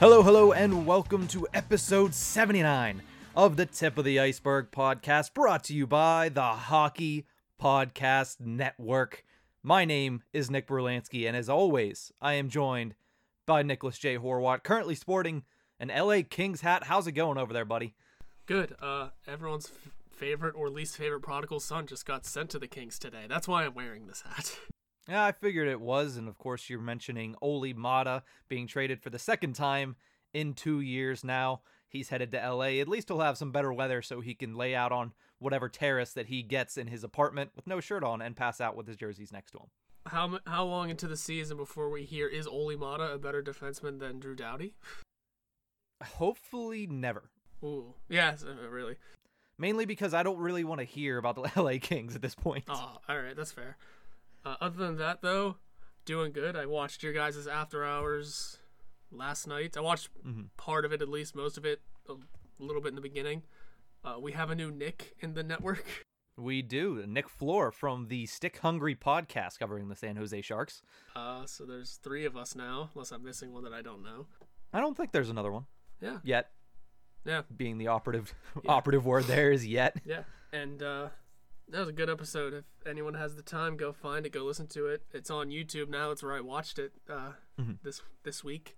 Hello, hello, and welcome to episode 79 of the Tip of the Iceberg podcast brought to you by the Hockey Podcast Network. My name is Nick Berlansky, and as always, I am joined by Nicholas J. Horwat, currently sporting an LA Kings hat. How's it going over there, buddy? Good. Uh, everyone's f- favorite or least favorite prodigal son just got sent to the Kings today. That's why I'm wearing this hat. Yeah, I figured it was, and of course, you're mentioning Olli Maatta being traded for the second time in two years now. He's headed to LA. At least he'll have some better weather so he can lay out on whatever terrace that he gets in his apartment with no shirt on and pass out with his jerseys next to him. How how long into the season before we hear is Olli Maatta a better defenseman than Drew Doughty? Hopefully, never. Ooh, yes, uh, really. Mainly because I don't really want to hear about the LA Kings at this point. Oh, all right, that's fair. Uh, other than that, though, doing good. I watched your guys' after hours last night. I watched Mhm. part of it, at least most of it, a little bit in the beginning. Uh, we have a new Nick in the network. We do. Nick Floor from the Stick Hungry podcast covering the San Jose Sharks. Uh, so there's three of us now, unless I'm missing one that I don't know. I don't think there's another one Yeah, yet. yeah. Being the operative Yeah. operative word there is yet. Yeah, and uh, that was a good episode. If anyone has the time, go find it, go listen to it. It's on YouTube now. It's where I watched it uh, Mhm. this this week.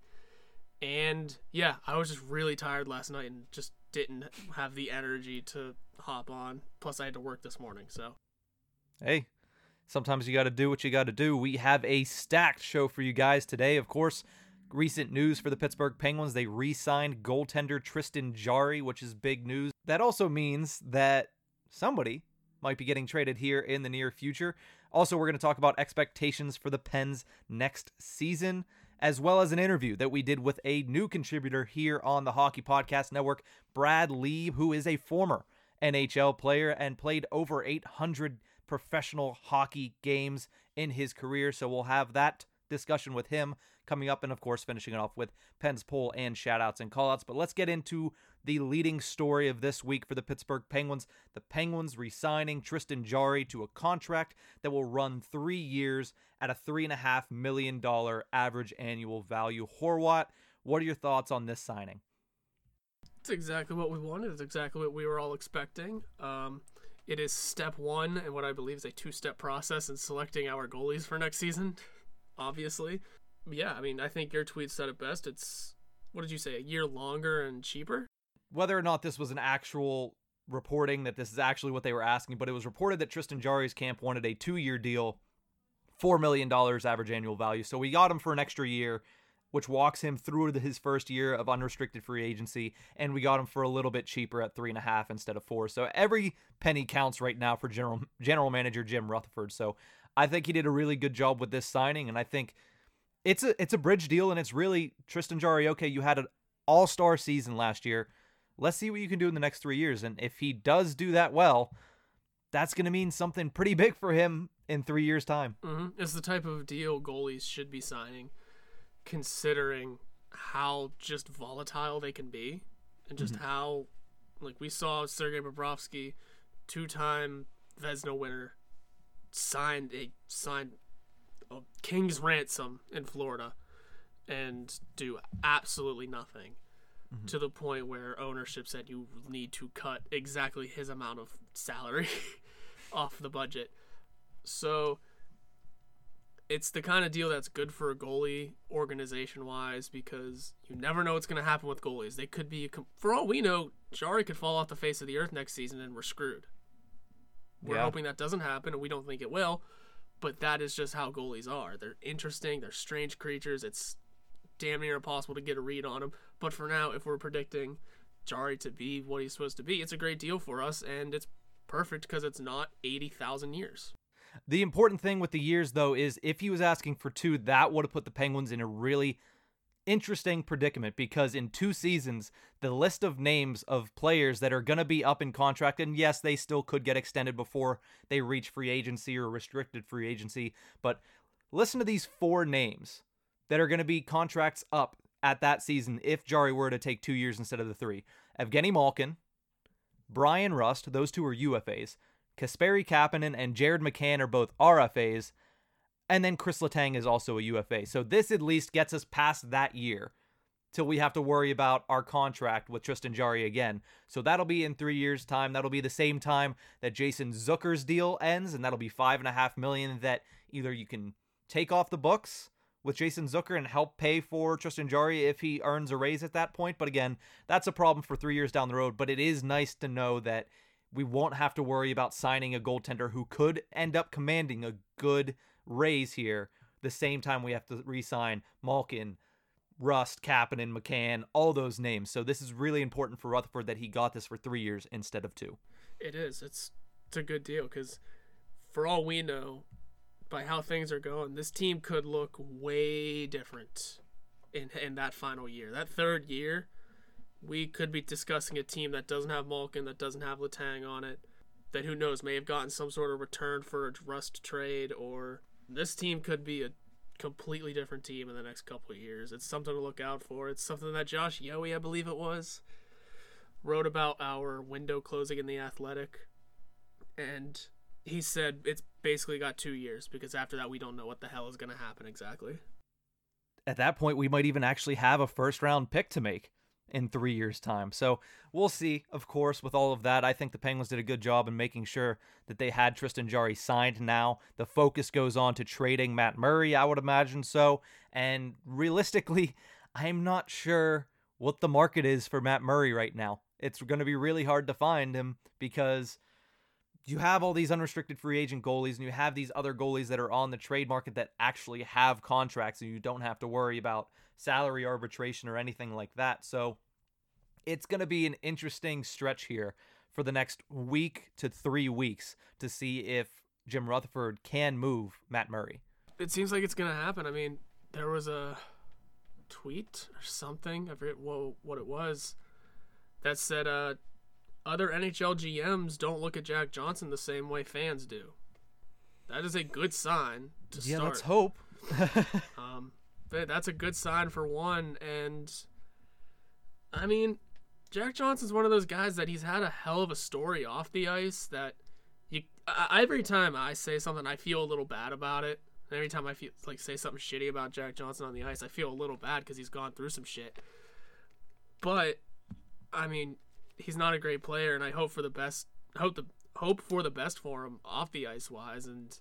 And yeah, I was just really tired last night and just didn't have the energy to hop on. Plus, I had to work this morning, so Hey, sometimes you got to do what you got to do. We have a stacked show for you guys today. Of course, recent news for the Pittsburgh Penguins. They re signed goaltender Tristan Jarry, which is big news. That also means that somebody might be getting traded here in the near future. Also, we're going to talk about expectations for the Pens next season, as well as an interview that we did with a new contributor here on the Hockey Podcast Network, Brad Leeb, who is a former NHL player and played over 800 professional hockey games in his career. So we'll have that discussion with him coming up, and of course, finishing it off with Pens poll and shoutouts and callouts. But let's get into the leading story of this week for the Pittsburgh Penguins. The Penguins re signing Tristan Jarry to a contract that will run three years at a $3.5 million average annual value. Horwat, what are your thoughts on this signing? it's exactly what we wanted. It's exactly what we were all expecting. Um, it is step one in what I believe is a two-step process in selecting our goalies for next season. Obviously, yeah. I mean, I think your tweet said it best. It's what did you say? A year longer and cheaper. Whether or not this was an actual reporting that this is actually what they were asking, but it was reported that Tristan Jarry's camp wanted a two year deal, $4 million average annual value. So we got him for an extra year, which walks him through his first year of unrestricted free agency. And we got him for a little bit cheaper at three and a half instead of four. So every penny counts right now for general general manager Jim Rutherford. So I think he did a really good job with this signing. And I think it's a it's a bridge deal and it's really Tristan Jarry, okay, you had an all star season last year let's see what you can do in the next three years. And if he does do that well, that's going to mean something pretty big for him in three years' time. hmm It's the type of deal goalies should be signing, considering how just volatile they can be, and just how, like we saw Sergei Bobrovsky, two-time Vezina winner, signed a signed a king's ransom in Florida, and do absolutely nothing. Mm-hmm. To the point where ownership said you need to cut exactly his amount of salary off the budget. So it's the kind of deal that's good for a goalie organization wise because you never know what's going to happen with goalies. They could be, for all we know, Jarry could fall off the face of the earth next season and we're screwed. We're Yeah. hoping that doesn't happen and we don't think it will, but that is just how goalies are. They're interesting, they're strange creatures. It's damn near impossible to get a read on him. But for now, if we're predicting Jarry to be what he's supposed to be, it's a great deal for us and it's perfect because it's not 80,000 years. The important thing with the years, though, is if he was asking for two, that would have put the Penguins in a really interesting predicament because in two seasons, the list of names of players that are going to be up in contract, and yes, they still could get extended before they reach free agency or restricted free agency, but listen to these four names that are going to be contracts up at that season if Jarry were to take two years instead of the three. Evgeny Malkin, Bryan Rust, those two are UFAs. Kasperi Kapanen and Jared McCann are both RFAs. And then Chris Letang is also a UFA. So this at least gets us past that year till we have to worry about our contract with Tristan Jarry again. So that'll be in three years' time. That'll be the same time that Jason Zucker's deal ends, and that'll be five and a half million that either you can take off the books with Jason Zucker and help pay for Tristan Jarry if he earns a raise at that point. But again, that's a problem for three years down the road. But it is nice to know that we won't have to worry about signing a goaltender who could end up commanding a good raise here. The same time we have to re-sign Malkin, Rust, Kapanen, McCann, all those names. So this is really important for Rutherford that he got this for three years instead of two. It is. It's it's a good deal because for all we know, by how things are going, this team could look way different in in that final year. That third year, we could be discussing a team that doesn't have Malkin, that doesn't have Letang on it, that who knows may have gotten some sort of return for a Rust trade, or this team could be a completely different team in the next couple of years. It's something to look out for. It's something that Josh Yohe, I believe it was, wrote about our window closing in the Athletic, and he said it's basically got two years because after that we don't know what the hell is going to happen exactly. At that point, we might even actually have a first round pick to make in three years' time. So we'll see, of course, with all of that. I think the Penguins did a good job in making sure that they had Tristan Jarry signed now. The focus goes on to trading Matt Murray, I would imagine so. And realistically, I'm not sure what the market is for Matt Murray right now. It's going to be really hard to find him because you have all these unrestricted free agent goalies and you have these other goalies that are on the trade market that actually have contracts and you don't have to worry about salary arbitration or anything like that. So it's going to be an interesting stretch here for the next week to 3 weeks to see if Jim Rutherford can move Matt Murray. It seems like it's going to happen. I mean, there was a tweet or something, I forget what, what it was, that said uh other NHL GMs don't look at Jack Johnson the same way fans do. That is a good sign to yeah, start. let's hope. um, but that's a good sign for one. And I mean, Jack Johnson's one of those guys that he's had a hell of a story off the ice. That you I, every time I say something, I feel a little bad about it. And every time I feel like say something shitty about Jack Johnson on the ice, I feel a little bad because he's gone through some shit. But I mean, he's not a great player, and I hope for the best. Hope the hope for the best for him off the ice wise, and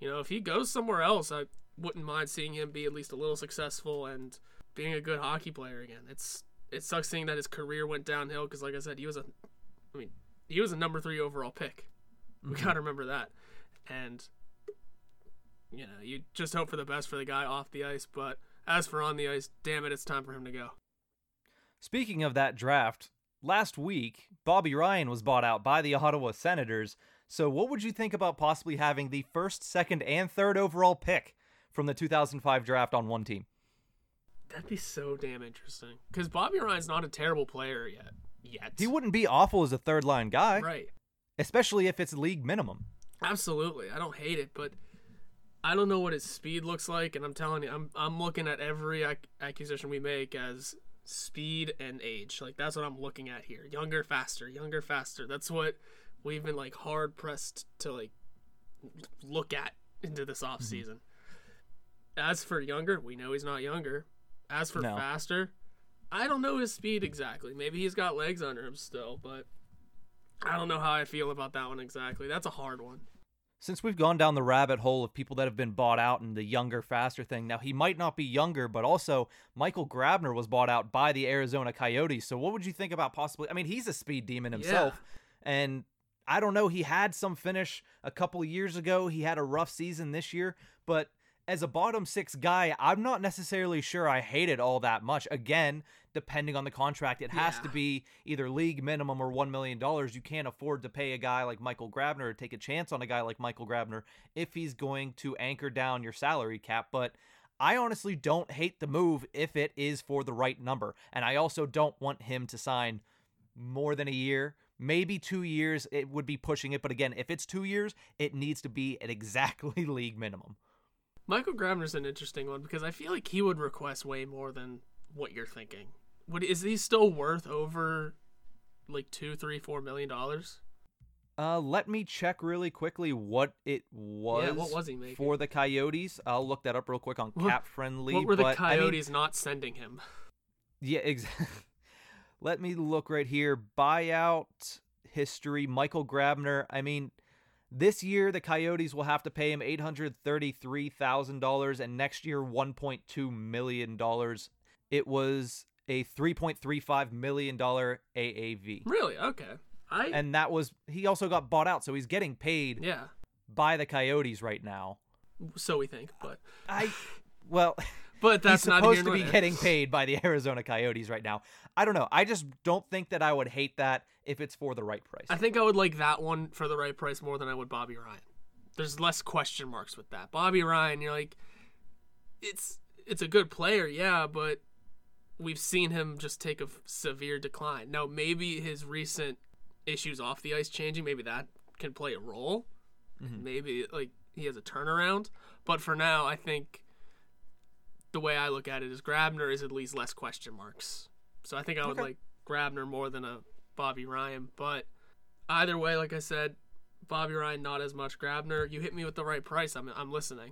you know if he goes somewhere else, I wouldn't mind seeing him be at least a little successful and being a good hockey player again. It's it sucks seeing that his career went downhill because, like I said, he was a, I mean, he was a number three overall pick. We mm-hmm. gotta remember that, and you know you just hope for the best for the guy off the ice, but as for on the ice, damn it, it's time for him to go. Speaking of that draft, last week, Bobby Ryan was bought out by the Ottawa Senators. So, what would you think about possibly having the first, second, and third overall pick from the 2005 draft on one team? That'd be so damn interesting. Because Bobby Ryan's not a terrible player yet. Yet. He wouldn't be awful as a third line guy. Right. Especially if it's league minimum. Absolutely. I don't hate it, but I don't know what his speed looks like. And I'm telling you, I'm, I'm looking at every ac- acquisition we make as speed and age. Like that's what I'm looking at here. Younger, faster, younger, faster. That's what we've been like hard pressed to like look at into this off mm-hmm. season. Mm-hmm. As for younger, we know he's not younger. As for no. faster, I don't know his speed exactly. Maybe he's got legs under him still, but I don't know how I feel about that one exactly. That's a hard one since we've gone down the rabbit hole of people that have been bought out and the younger, faster thing, now he might not be younger, but also Michael Grabner was bought out by the Arizona Coyotes. So what would you think about possibly? I mean, he's a speed demon himself, yeah. and I don't know. He had some finish a couple years ago. He had a rough season this year, but as a bottom six guy, I'm not necessarily sure I hate it all that much. Again, depending on the contract, it has Yeah. to be either league minimum or $1 million. You can't afford to pay a guy like Michael Grabner or take a chance on a guy like Michael Grabner if he's going to anchor down your salary cap. But I honestly don't hate the move if it is for the right number. And I also don't want him to sign more than a year. Maybe two years, it would be pushing it. But again, if it's two years, it needs to be at exactly league minimum. Michael Grabner's an interesting one because I feel like he would request way more than what you're thinking. Would is he still worth over like two, three, four million dollars? Uh, let me check really quickly what it was. Yeah, what was he making? for the Coyotes? I'll look that up real quick on What- Cap Friendly. what were the but, I mean, Coyotes not sending him? yeah, exactly. let me look right here. Buyout history. Michael Grabner. I mean, this year the Coyotes will have to pay him eight hundred thirty-three thousand dollars, and next year one point two million dollars. It was a three point three five million dollar AAV. Really? Okay. I and that was he also got bought out so he's getting paid yeah. by the coyotes right now So we think, but i well but that's he's supposed to be getting paid by the arizona coyotes right now i don't know i just don't think that i would hate that if it's for the right price I think I would like that one for the right price more than I would Bobby Ryan. There's less question marks with that. Bobby Ryan, you're like, it's it's a good player, yeah, but we've seen him just take a f- severe decline. Now maybe his recent issues off the ice changing, maybe that can play a role. Mhm. Maybe like he has a turnaround, but for now, I think the way I look at it is Grabner is at least less question marks. So I think I would Okay. like Grabner more than a Bobby Ryan, but either way, like I said, Bobby Ryan not as much. Grabner, you hit me with the right price. I'm I'm listening.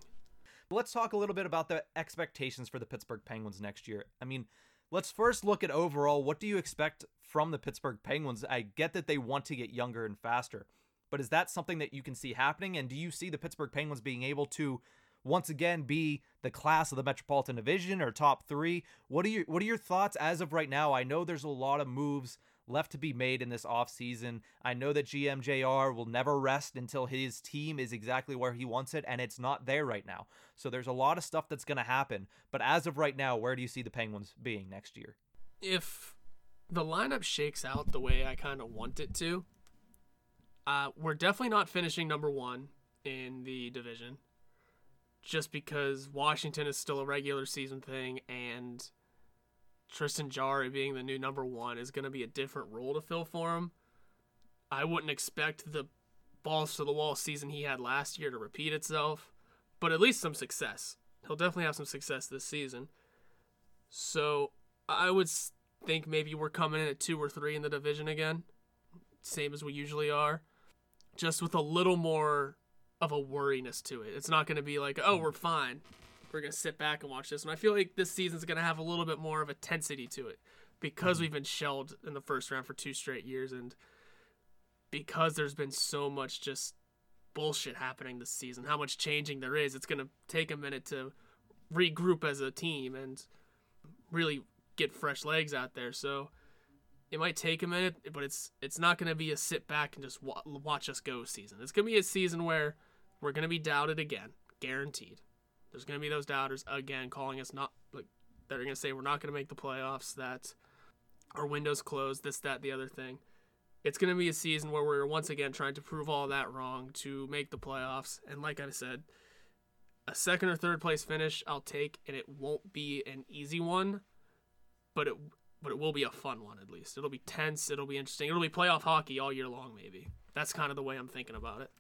let's talk a little bit about the expectations for the pittsburgh penguins next year i mean let's first look at overall what do you expect from the pittsburgh penguins i get that they want to get younger and faster but is that something that you can see happening and do you see the pittsburgh penguins being able to once again be the class of the metropolitan division or top three what are your what are your thoughts as of right now i know there's a lot of moves left to be made in this offseason. I know that GMJR will never rest until his team is exactly where he wants it, and it's not there right now. So there's a lot of stuff that's going to happen. But as of right now, where do you see the Penguins being next year? If the lineup shakes out the way I kind of want it to, uh, we're definitely not finishing number one in the division. Just because Washington is still a regular season thing, and Tristan Jarry being the new number one is going to be a different role to fill for him. I wouldn't expect the balls to the wall season he had last year to repeat itself, but at least some success. He'll definitely have some success this season. So I would think maybe we're coming in at two or three in the division again, same as we usually are, just with a little more of a worriness to it. It's not going to be like, oh, we're fine. We're to sit back and watch this. And I feel like this season's going to have a little bit more of a tensity to it because mm-hmm. we've been shelled in the first round for two straight years and because there's been so much just bullshit happening this season, how much changing there is, it's going to take a minute to regroup as a team and really get fresh legs out there. So it might take a minute, but it's it's not going to be a sit back and just wa- watch us go season. It's going to be a season where we're going to be doubted again, guaranteed. There's going to be those doubters again calling us not like they're going to say we're not going to make the playoffs, that our window's closed, this, that, the other thing. It's going to be a season where we're once again trying to prove all that wrong to make the playoffs. And like I said, a second or third place finish I'll take, and it won't be an easy one, but it but it will be a fun one at least. It'll be tense. It'll be interesting. It'll be playoff hockey all year long. Maybe that's kind of the way I'm thinking about it.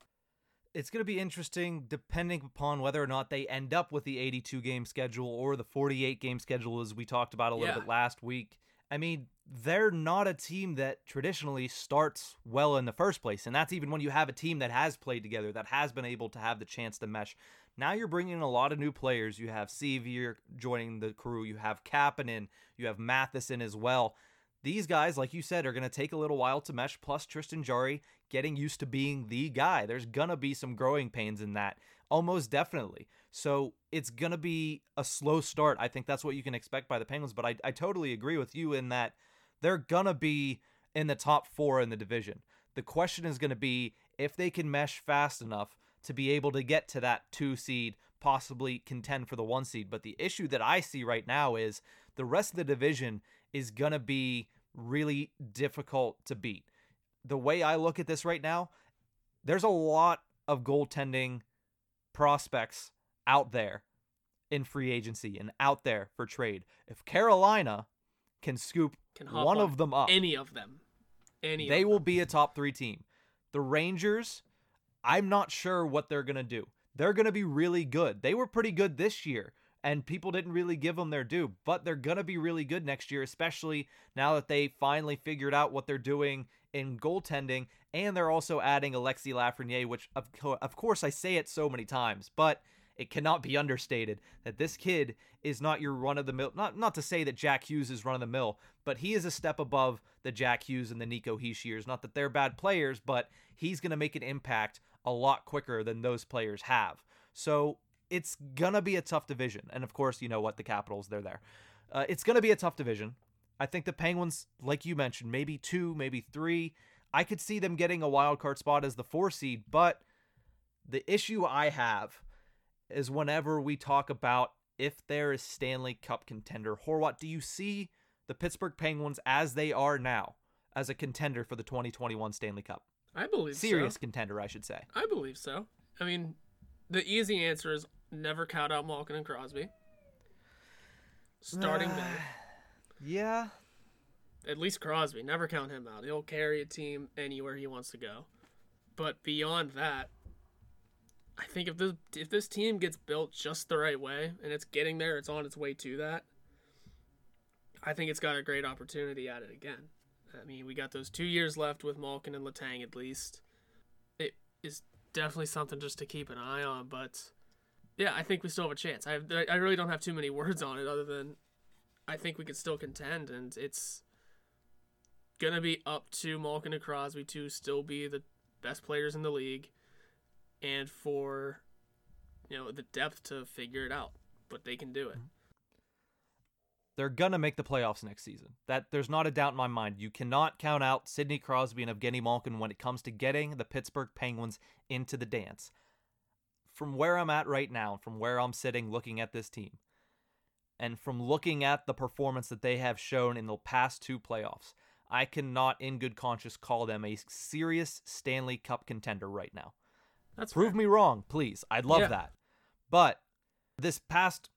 It's going to be interesting depending upon whether or not they end up with the 82 game schedule or the 48 game schedule, as we talked about a little Yeah. bit last week. I mean, they're not a team that traditionally starts well in the first place. And that's even when you have a team that has played together, that has been able to have the chance to mesh. Now you're bringing in a lot of new players. You have Sevier joining the crew, you have Kapanen, you have Matheson as well. These guys, like you said, are going to take a little while to mesh, plus Tristan Jarry getting used to being the guy. There's going to be some growing pains in that, almost definitely. So it's going to be a slow start. I think that's what you can expect by the Penguins, but I, I totally agree with you in that they're going to be in the top four in the division. The question is going to be if they can mesh fast enough to be able to get to that two seed, possibly contend for the one seed. But the issue that I see right now is the rest of the division is going to be really difficult to beat. The way I look at this right now, there's a lot of goaltending prospects out there in free agency and out there for trade. If Carolina can scoop Can one on of them up, Any of them. Any they will them. be a top three team. The Rangers, I'm not sure what they're going to do. They're going to be really good. They were pretty good this year, and people didn't really give them their due, but they're going to be really good next year, especially now that they finally figured out what they're doing in goaltending, and they're also adding Alexi Lafreniere, which, of, co- of course, I say it so many times, but it cannot be understated that this kid is not your run of the mill. Not not to say that Jack Hughes is run of the mill, but he is a step above the Jack Hughes and the Nico Hischiers. Not that they're bad players, but he's going to make an impact a lot quicker than those players have. So it's gonna be a tough division, and of course, you know what the Capitals they're there. Uh, it's gonna be a tough division. I think the Penguins, like you mentioned, maybe two, maybe three. I could see them getting a wild card spot as the four seed, but the issue I have is whenever we talk about if there is Stanley Cup contender, Horwat, do you see the Pittsburgh Penguins as they are now as a contender for the 2021 Stanley Cup? I believe Serious so. contender, I should say. I believe so. I mean, the easy answer is never count out Malkin and Crosby. Starting uh, there. Yeah. At least Crosby. Never count him out. He'll carry a team anywhere he wants to go. But beyond that, I think if this if this team gets built just the right way and it's getting there, it's on its way to that. I think it's got a great opportunity at it again. I mean, we got those two years left with Malkin and Letang at least. It is definitely something just to keep an eye on, but yeah, I think we still have a chance. I I really don't have too many words on it other than I think we could still contend, and it's gonna be up to Malkin and Crosby to still be the best players in the league, and for you know the depth to figure it out. But they can do it. Mm-hmm. They're gonna make the playoffs next season. That there's not a doubt in my mind. You cannot count out Sidney Crosby and Evgeny Malkin when it comes to getting the Pittsburgh Penguins into the dance. From where I'm at right now, from where I'm sitting looking at this team, and from looking at the performance that they have shown in the past two playoffs, I cannot in good conscience call them a serious Stanley Cup contender right now. That's Prove fair. me wrong, please. I'd love Yeah. that. But this past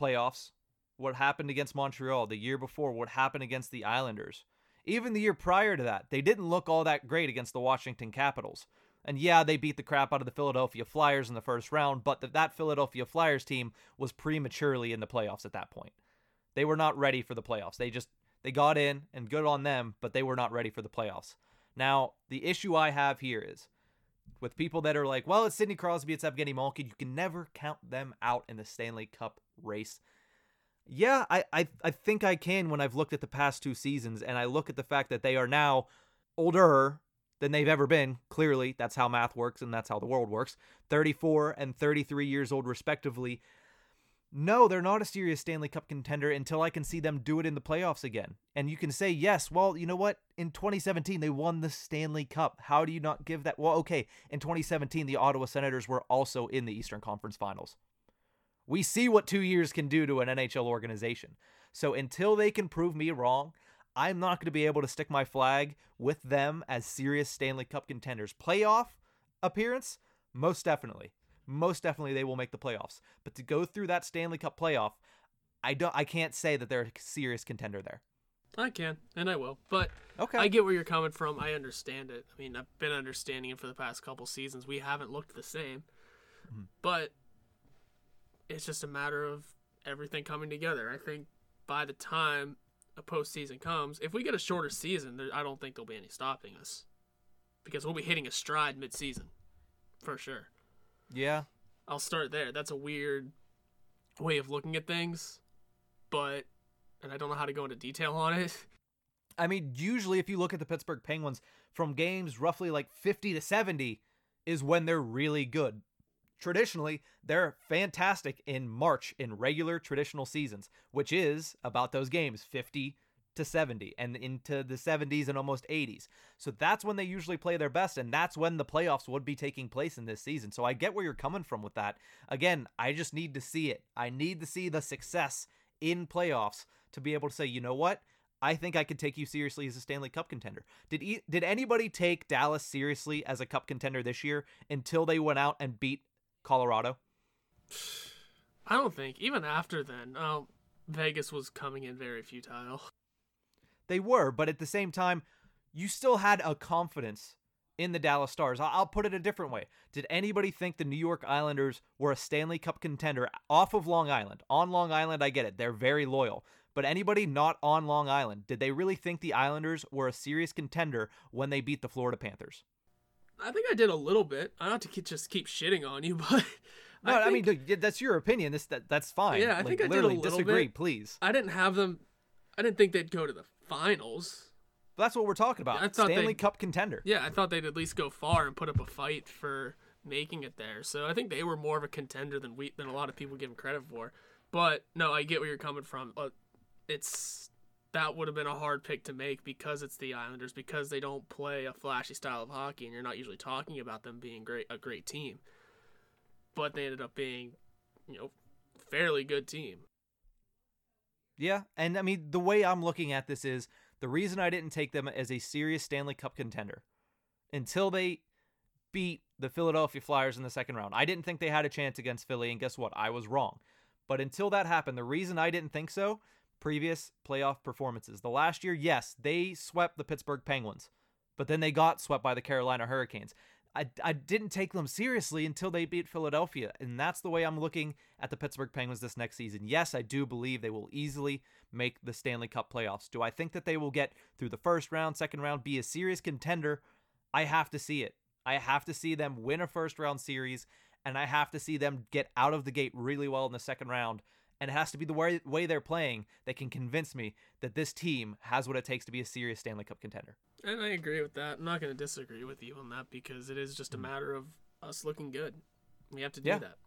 playoffs, what happened against Montreal, the year before, what happened against the Islanders, even the year prior to that, they didn't look all that great against the Washington Capitals. And yeah, they beat the crap out of the Philadelphia Flyers in the first round, but th- that Philadelphia Flyers team was prematurely in the playoffs at that point. They were not ready for the playoffs. They just they got in and good on them, but they were not ready for the playoffs. Now, the issue I have here is with people that are like, well, it's Sidney Crosby, it's Evgeny Malkin, you can never count them out in the Stanley Cup race. Yeah, I, I I think I can when I've looked at the past two seasons and I look at the fact that they are now older than they've ever been. Clearly, that's how math works and that's how the world works. 34 and 33 years old, respectively. No, they're not a serious Stanley Cup contender until I can see them do it in the playoffs again. And you can say, yes, well, you know what? In 2017, they won the Stanley Cup. How do you not give that? Well, okay, in 2017, the Ottawa Senators were also in the Eastern Conference Finals. We see what two years can do to an NHL organization. So until they can prove me wrong, I'm not going to be able to stick my flag with them as serious Stanley Cup contenders. Playoff appearance? Most definitely. Most definitely they will make the playoffs. But to go through that Stanley Cup playoff, I don't I can't say that they're a serious contender there. I can, and I will. But Okay. I get where you're coming from. I understand it. I mean, I've been understanding it for the past couple seasons. We haven't looked the same, Mm-hmm. but it's just a matter of everything coming together. I think by the time a postseason comes, if we get a shorter season, there, I don't think there'll be any stopping us because we'll be hitting a stride mid-season for sure. yeah. I'll start there. That's a weird way of looking at things, but and I don't know how to go into detail on it. I mean, usually if you look at the Pittsburgh Penguins from games roughly like 50 to 70 is when they're really good. Traditionally, they're fantastic in March in regular traditional seasons, which is about those games 50 to 70 and into the 70s and almost 80s. So that's when they usually play their best and that's when the playoffs would be taking place in this season. So I get where you're coming from with that. Again, I just need to see it. I need to see the success in playoffs to be able to say, "You know what? I think I could take you seriously as a Stanley Cup contender." Did e- did anybody take Dallas seriously as a cup contender this year until they went out and beat Colorado? I don't think even after then, um, Vegas was coming in very futile. They were, but at the same time, you still had a confidence in the Dallas Stars. I'll put it a different way. Did anybody think the New York Islanders were a Stanley Cup contender off of Long Island? On Long Island, I get it. They're very loyal. But anybody not on Long Island, did they really think the Islanders were a serious contender when they beat the Florida Panthers? I think I did a little bit. I don't have to keep, just keep shitting on you, but No, I, mean, think look, that's your opinion. This that, that's fine. Yeah, I Like, think I did a literally little disagree, bit. please. I didn't have them. I didn't think they'd go to the finals. But that's what we're talking about. I thought Stanley Cup contender. Yeah, I thought they'd at least go far and put up a fight for making it there. So I think they were more of a contender than we than a lot of people give them credit for. But no, I get where you're coming from. Uh, It's that would have been a hard pick to make because it's the Islanders because they don't play a flashy style of hockey and you're not usually talking about them being great a great team. But they ended up being, you know, fairly good team. Yeah, and I mean the way I'm looking at this is the reason I didn't take them as a serious Stanley Cup contender until they beat the Philadelphia Flyers in the second round. I didn't think they had a chance against Philly, and guess what? I was wrong. But until that happened, the reason I didn't think so, previous playoff performances. The last year, yes, they swept the Pittsburgh Penguins, but then they got swept by the Carolina Hurricanes. I, I didn't take them seriously until they beat Philadelphia, and that's the way I'm looking at the Pittsburgh Penguins this next season. Yes, I do believe they will easily make the Stanley Cup playoffs. Do I think that they will get through the first round, second round, be a serious contender? I have to see it. I have to see them win a first round series, and I have to see them get out of the gate really well in the second round. And it has to be the way, way they're playing that can convince me that this team has what it takes to be a serious Stanley Cup contender. And I agree with that. I'm not going to disagree with you on that because it is just a mm. matter of us looking good. We have to do Yeah. that.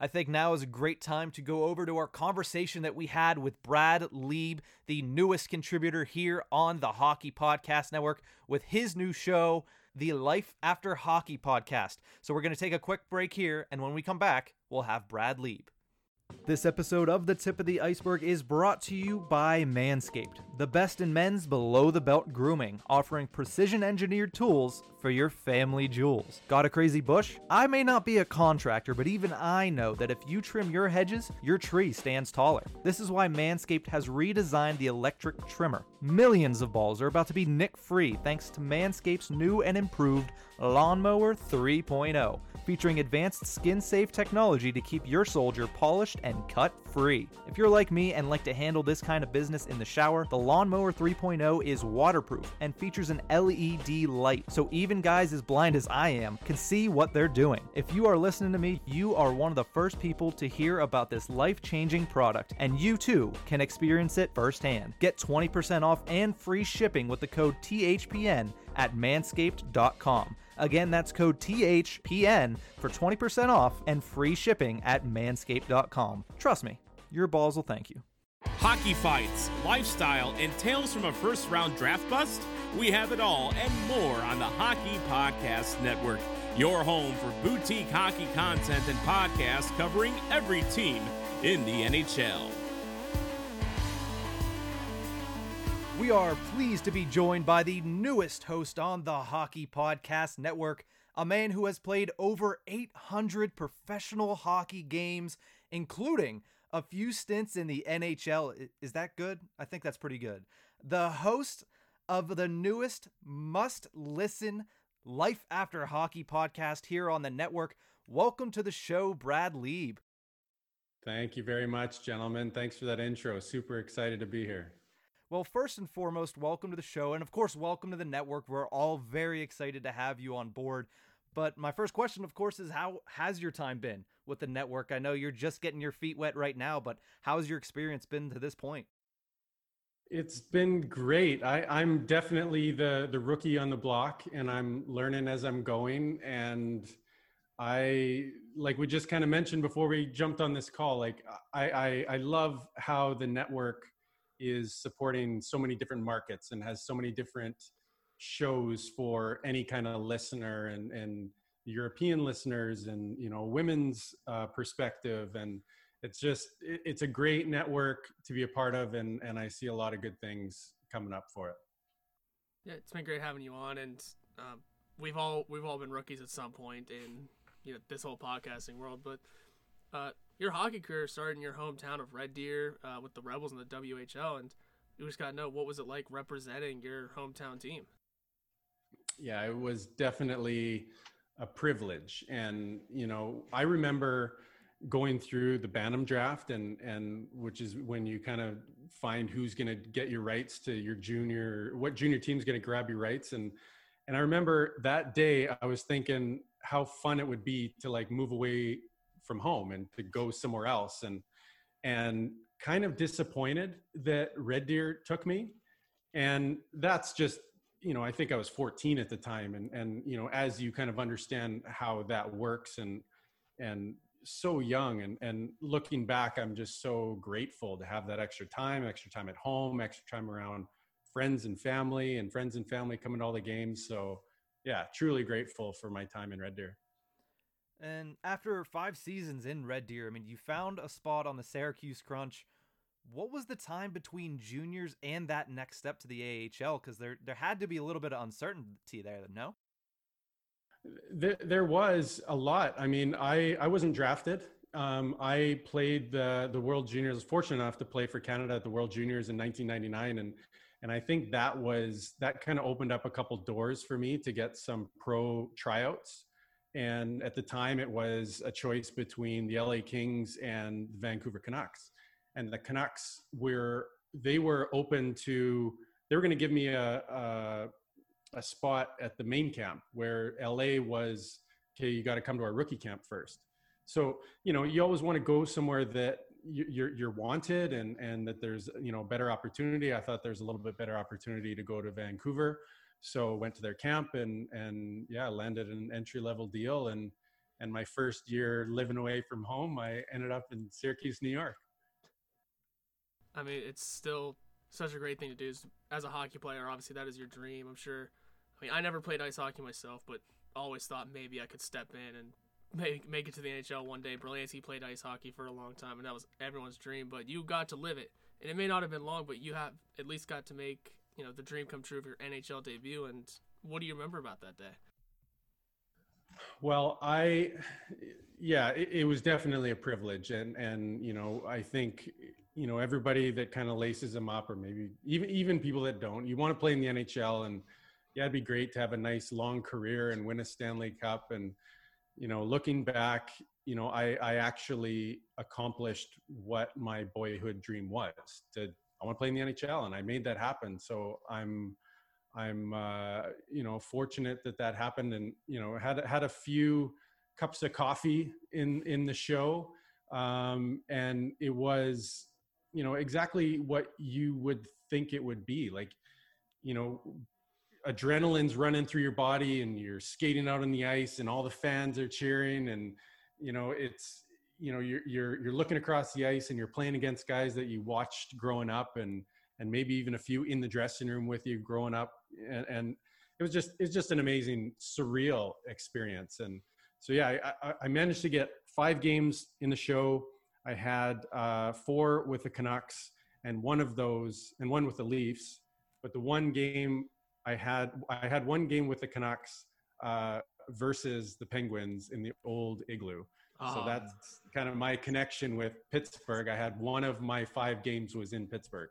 I think now is a great time to go over to our conversation that we had with Brad Leeb, the newest contributor here on the Hockey Podcast Network, with his new show, the Life After Hockey Podcast. So we're going to take a quick break here, and when we come back, we'll have Brad Leeb. This episode of The Tip of the Iceberg is brought to you by Manscaped, the best in men's below the belt grooming, offering precision engineered tools for your family jewels. Got a crazy bush? I may not be a contractor, but even I know that if you trim your hedges, your tree stands taller. This is why Manscaped has redesigned the electric trimmer. Millions of balls are about to be nick free thanks to Manscaped's new and improved Lawnmower 3.0 featuring advanced skin safe technology to keep your soldier polished and cut free. If you're like me and like to handle this kind of business in the shower, the Lawnmower 3.0 is waterproof and features an LED light, so even guys as blind as I am can see what they're doing. If you are listening to me, you are one of the first people to hear about this life changing product, and you too can experience it firsthand. Get 20% off and free shipping with the code THPN at manscaped.com. Again, that's code THPN for 20% off and free shipping at manscaped.com. Trust me, your balls will thank you. Hockey fights, lifestyle, and tales from a first round draft bust? We have it all and more on the Hockey Podcast Network, your home for boutique hockey content and podcasts covering every team in the NHL. We are pleased to be joined by the newest host on the Hockey Podcast Network, a man who has played over 800 professional hockey games, including a few stints in the NHL. Is that good? I think that's pretty good. The host of the newest must listen Life After Hockey podcast here on the network. Welcome to the show, Brad Leeb. Thank you very much, gentlemen. Thanks for that intro. Super excited to be here. Well, first and foremost, welcome to the show. And of course, welcome to the network. We're all very excited to have you on board. But my first question, of course, is how has your time been with the network? I know you're just getting your feet wet right now, but how's your experience been to this point? It's been great. I, I'm definitely the the rookie on the block, and I'm learning as I'm going. And I like we just kind of mentioned before we jumped on this call. Like I I, I love how the network is supporting so many different markets and has so many different shows for any kind of listener and and European listeners and you know women's uh, perspective and it's just it, it's a great network to be a part of and and I see a lot of good things coming up for it. Yeah, it's been great having you on, and um, we've all we've all been rookies at some point in you know this whole podcasting world. But uh, your hockey career started in your hometown of Red Deer uh, with the Rebels in the WHL, and you just got to know what was it like representing your hometown team. Yeah, it was definitely a privilege, and you know I remember going through the Bantam draft and and which is when you kind of find who's going to get your rights to your junior what junior team's going to grab your rights. And and I remember that day I was thinking how fun it would be to like move away from home and to go somewhere else. And and kind of disappointed that Red Deer took me. And that's just you know I think I was 14 at the time. And and you know as you kind of understand how that works and and so young and and looking back i'm just so grateful to have that extra time extra time at home extra time around friends and family and friends and family coming to all the games. So yeah truly grateful for my time in red deer. And after five seasons in red deer i mean you found a spot on the syracuse crunch. What was the time between juniors and that next step to the ahl because there there had to be a little bit of uncertainty there no there, there was a lot. I mean, I, I wasn't drafted. Um, I played the, the World Juniors, fortunate enough to play for Canada at the World Juniors in 1999. And, and I think that was, that kind of opened up a couple doors for me to get some pro tryouts. And at the time, it was a choice between the LA Kings and the Vancouver Canucks. And the Canucks were, they were open to, they were going to give me a, a a spot at the main camp where LA was, okay, you got to come to our rookie camp first. So, you know, you always want to go somewhere that you're, you're wanted and, and that there's, you know, better opportunity. I thought there's a little bit better opportunity to go to Vancouver. So went to their camp and, and yeah, landed an entry level deal. And, and my first year living away from home, I ended up in Syracuse, New York. I mean, it's still such a great thing to do as a hockey player. Obviously, that is your dream. I'm sure mean, I never played ice hockey myself, but always thought maybe I could step in and make make it to the NHL one day. Berlansky played ice hockey for a long time, and that was everyone's dream. But you got to live it, and it may not have been long, but you have at least got to make you know the dream come true of your NHL debut. And what do you remember about that day? Well, I, yeah, it, it was definitely a privilege, and and you know, I think you know everybody that kind of laces them up, or maybe even even people that don't, you want to play in the NHL and yeah, it'd be great to have a nice long career and win a Stanley Cup. And, you know, looking back, you know, I, I actually accomplished what my boyhood dream was to, I want to play in the NHL and I made that happen. So I'm, I'm, uh, you know, fortunate that that happened and, you know, had, had a few cups of coffee in, in the show. Um, and it was, you know, exactly what you would think it would be like, you know, adrenaline's running through your body and you're skating out on the ice and all the fans are cheering and you know it's you know you're you're you're looking across the ice and you're playing against guys that you watched growing up and and maybe even a few in the dressing room with you growing up. And, and it was just it's just an amazing surreal experience. And so yeah I, I managed to get five games in the show. I had uh, four with the canucks and one of those and one with the leafs. But the one game I had I had one game with the Canucks uh, versus the Penguins in the old igloo. So ah. that's kind of my connection with Pittsburgh. I had one of my five games was in Pittsburgh.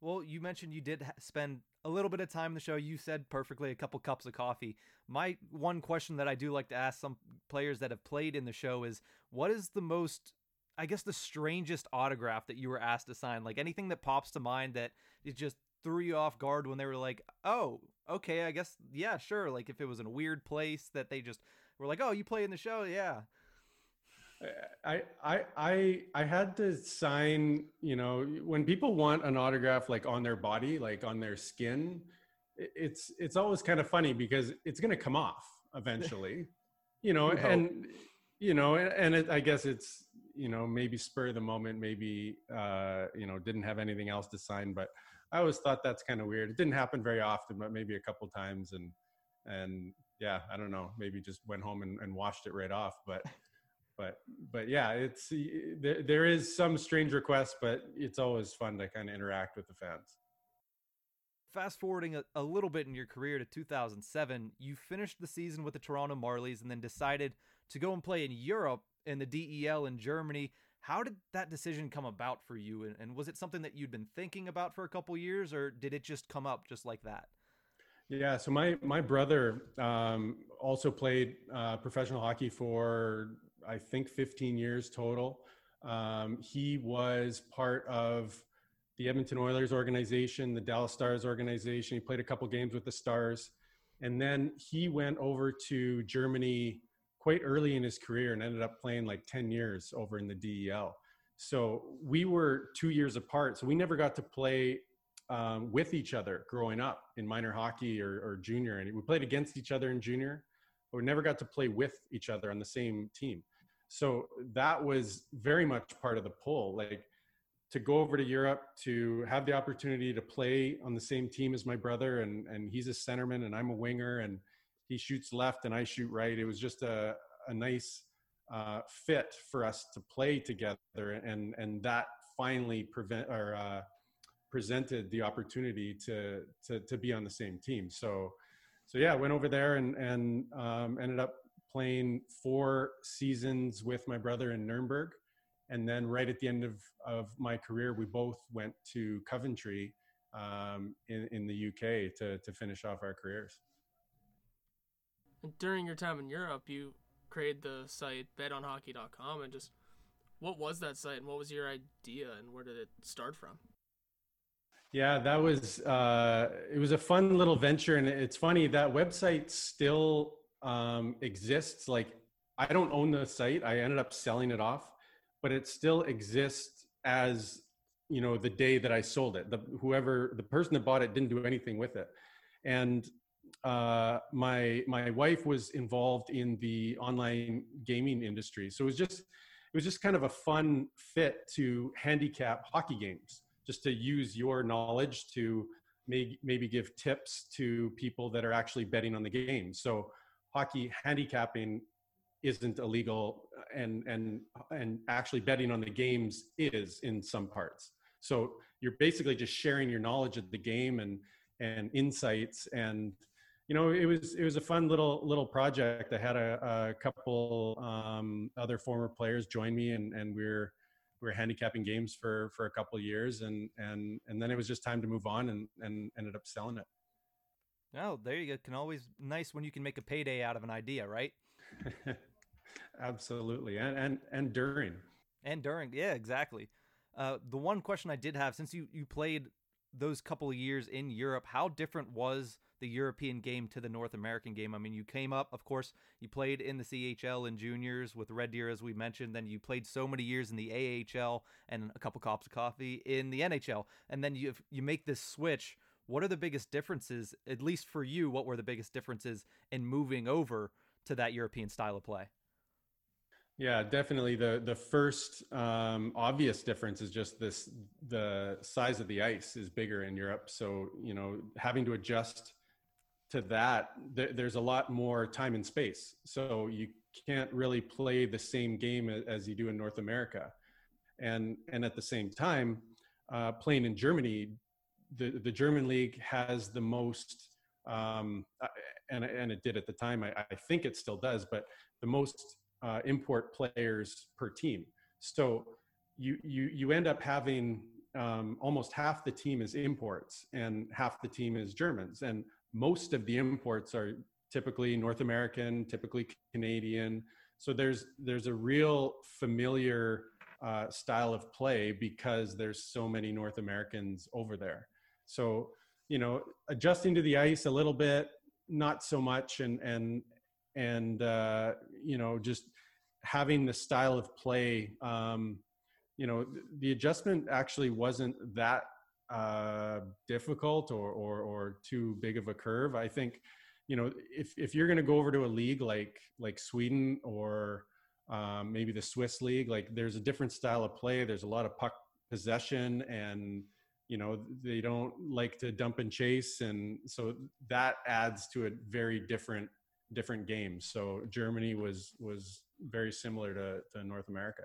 Well, you mentioned you did spend a little bit of time in the show. You said perfectly a couple cups of coffee. My one question that I do like to ask some players that have played in the show is what is the most I guess the strangest autograph that you were asked to sign? Like anything that pops to mind that is just threw you off guard when they were like, "Oh, okay, I guess yeah, sure." Like if it was in a weird place that they just were like, "Oh, you play in the show, yeah." I I I I had to sign. You know, when people want an autograph like on their body, like on their skin, it's it's always kind of funny because it's going to come off eventually. you know, and you know, and it, I guess it's you know, maybe spur the moment, maybe, uh, you know, didn't have anything else to sign. But I always thought that's kind of weird. It didn't happen very often, but maybe a couple times. And, and yeah, I don't know, maybe just went home and, and washed it right off. But, but, but yeah, it's, there, there is some strange requests, but it's always fun to kind of interact with the fans. Fast forwarding a, a little bit in your career to 2007, you finished the season with the Toronto Marlies and then decided to go and play in Europe in the DEL in Germany. How did that decision come about for you? And, and was it something that you'd been thinking about for a couple years, or did it just come up just like that? Yeah, so my my brother um, also played uh, professional hockey for I think 15 years total. Um, he was part of the Edmonton Oilers organization, the Dallas Stars organization. He played a couple games with the Stars, and then he went over to Germany quite early in his career and ended up playing like 10 years over in the DEL. So we were two years apart. So we never got to play um, with each other growing up in minor hockey or, or junior. And we played against each other in junior, but we never got to play with each other on the same team. So that was very much part of the pull. Like to go over to Europe to have the opportunity to play on the same team as my brother, and and he's a centerman and I'm a winger, and he shoots left and I shoot right. It was just a, a nice uh, fit for us to play together, and and that finally prevent or uh, presented the opportunity to, to to be on the same team. So so yeah, went over there and and um, ended up playing four seasons with my brother in Nuremberg, and then right at the end of of my career, we both went to Coventry um, in in the UK to to finish off our careers. And during your time in Europe, you created the site betonhockey.com and just what was that site and what was your idea and where did it start from? Yeah, that was uh, it was a fun little venture, and it's funny that website still um, exists. Like I don't own the site; I ended up selling it off, but it still exists as you know the day that I sold it. The whoever the person that bought it didn't do anything with it, and uh, my my wife was involved in the online gaming industry, so it was just it was just kind of a fun fit to handicap hockey games, just to use your knowledge to maybe maybe give tips to people that are actually betting on the game. So hockey handicapping isn't illegal and and and actually betting on the games is in some parts so you're basically just sharing your knowledge of the game and and insights and you know, it was it was a fun little little project. I had a, a couple um, other former players join me, and and we are we are handicapping games for for a couple years, and and and then it was just time to move on, and and ended up selling it. Oh, there you go. Can always nice when you can make a payday out of an idea, right? Absolutely, and and and during and during, yeah, exactly. Uh, the one question I did have, since you you played those couple of years in Europe, how different was the European game to the North American game. I mean, you came up, of course, you played in the CHL and juniors with Red Deer, as we mentioned. Then you played so many years in the AHL and a couple cups of coffee in the NHL. And then you you make this switch. What are the biggest differences, at least for you? What were the biggest differences in moving over to that European style of play? Yeah, definitely. The the first um, obvious difference is just this: the size of the ice is bigger in Europe. So you know, having to adjust to that, th- there's a lot more time and space. So you can't really play the same game as you do in North America. And, and at the same time, uh, playing in Germany, the, the German league has the most, um, uh, and, and it did at the time, I, I think it still does, but the most uh, import players per team. So you, you, you end up having um, almost half the team is imports and half the team is Germans. And most of the imports are typically North American, typically Canadian. So there's there's a real familiar uh, style of play because there's so many North Americans over there. So you know, adjusting to the ice a little bit, not so much, and and and uh, you know, just having the style of play. Um, you know, the adjustment actually wasn't that uh, difficult or, or, or too big of a curve. I think, you know, if, if you're going to go over to a league like, like Sweden or um, maybe the Swiss league. Like there's a different style of play. There's a lot of puck possession and you know they don't like to dump and chase and so that adds to a very different different games. So germany was was very similar to, to north america.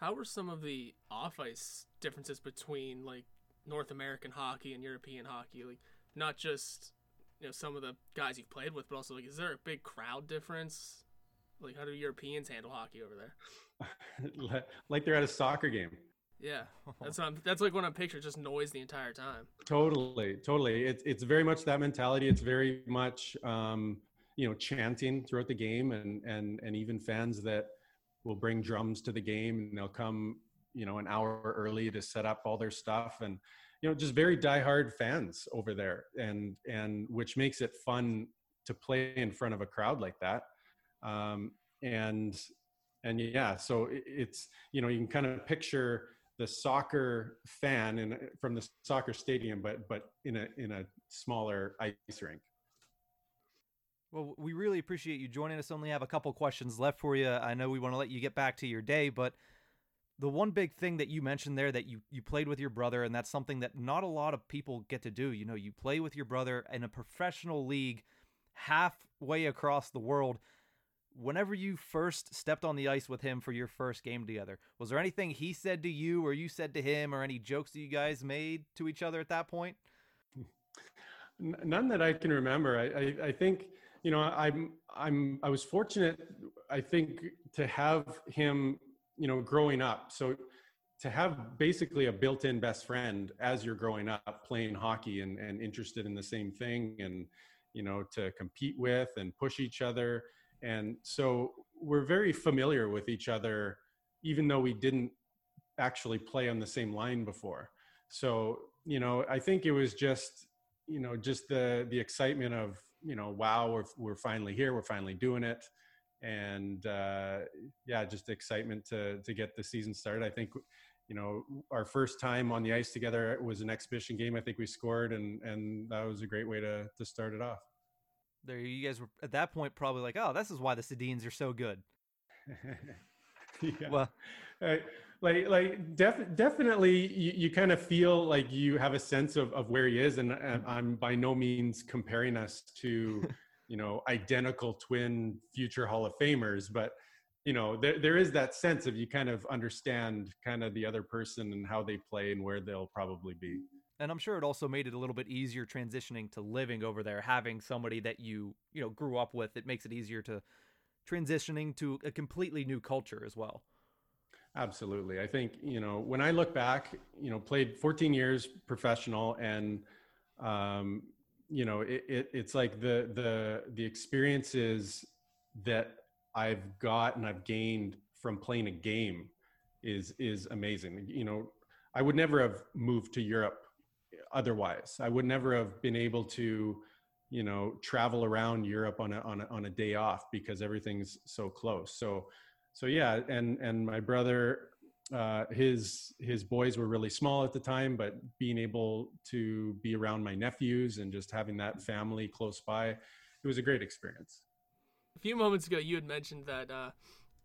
How were some of the off ice differences between like north american hockey and european hockey? Like not just you know some of the guys you've played with but also like is there a big crowd difference? Like how do europeans handle hockey over there? Like they're at a soccer game. Yeah, that's what I'm, that's like when I'm picturing just noise the entire time. Totally, totally. It's it's very much that mentality. It's very much um, you know chanting throughout the game, and and and even fans that will bring drums to the game, and they'll come you know an hour early to set up all their stuff, and you know just very diehard fans over there, and and which makes it fun to play in front of a crowd like that. Um, and and yeah, so it's you know you can kind of picture the soccer fan in from the soccer stadium, but but in a in a smaller ice rink. Well, we really appreciate you joining us. Only have a couple questions left for you. I know we want to let you get back to your day, but the one big thing that you mentioned there that you you played with your brother, and that's something that not a lot of people get to do. You know, you play with your brother in a professional league halfway across the world whenever you first stepped on the ice with him for your first game together, was there anything he said to you or you said to him or any jokes that you guys made to each other at that point? None that I can remember. I, I, I think, you know, I'm, I'm, I was fortunate, I think, to have him, you know, growing up. So to have basically a built-in best friend as you're growing up playing hockey and, and interested in the same thing and, you know, to compete with and push each other and so we're very familiar with each other even though we didn't actually play on the same line before so you know i think it was just you know just the the excitement of you know wow we're, we're finally here we're finally doing it and uh, yeah just excitement to to get the season started i think you know our first time on the ice together was an exhibition game i think we scored and and that was a great way to to start it off there you guys were at that point probably like, oh, this is why the Sedins are so good. yeah. Well, uh, like like def- definitely you, you kind of feel like you have a sense of, of where he is and, and i'm by no means comparing us to you know identical twin future hall of famers but you know there, there is that sense of you kind of understand kind of the other person and how they play and where they'll probably be and I'm sure it also made it a little bit easier transitioning to living over there, having somebody that you you know grew up with. It makes it easier to transitioning to a completely new culture as well. Absolutely, I think you know when I look back, you know, played 14 years professional, and um, you know, it, it, it's like the the the experiences that I've got and I've gained from playing a game is is amazing. You know, I would never have moved to Europe otherwise. I would never have been able to, you know, travel around Europe on a, on a, on a day off because everything's so close. So, so yeah. And, and my brother, uh, his, his boys were really small at the time, but being able to be around my nephews and just having that family close by, it was a great experience. A few moments ago, you had mentioned that uh,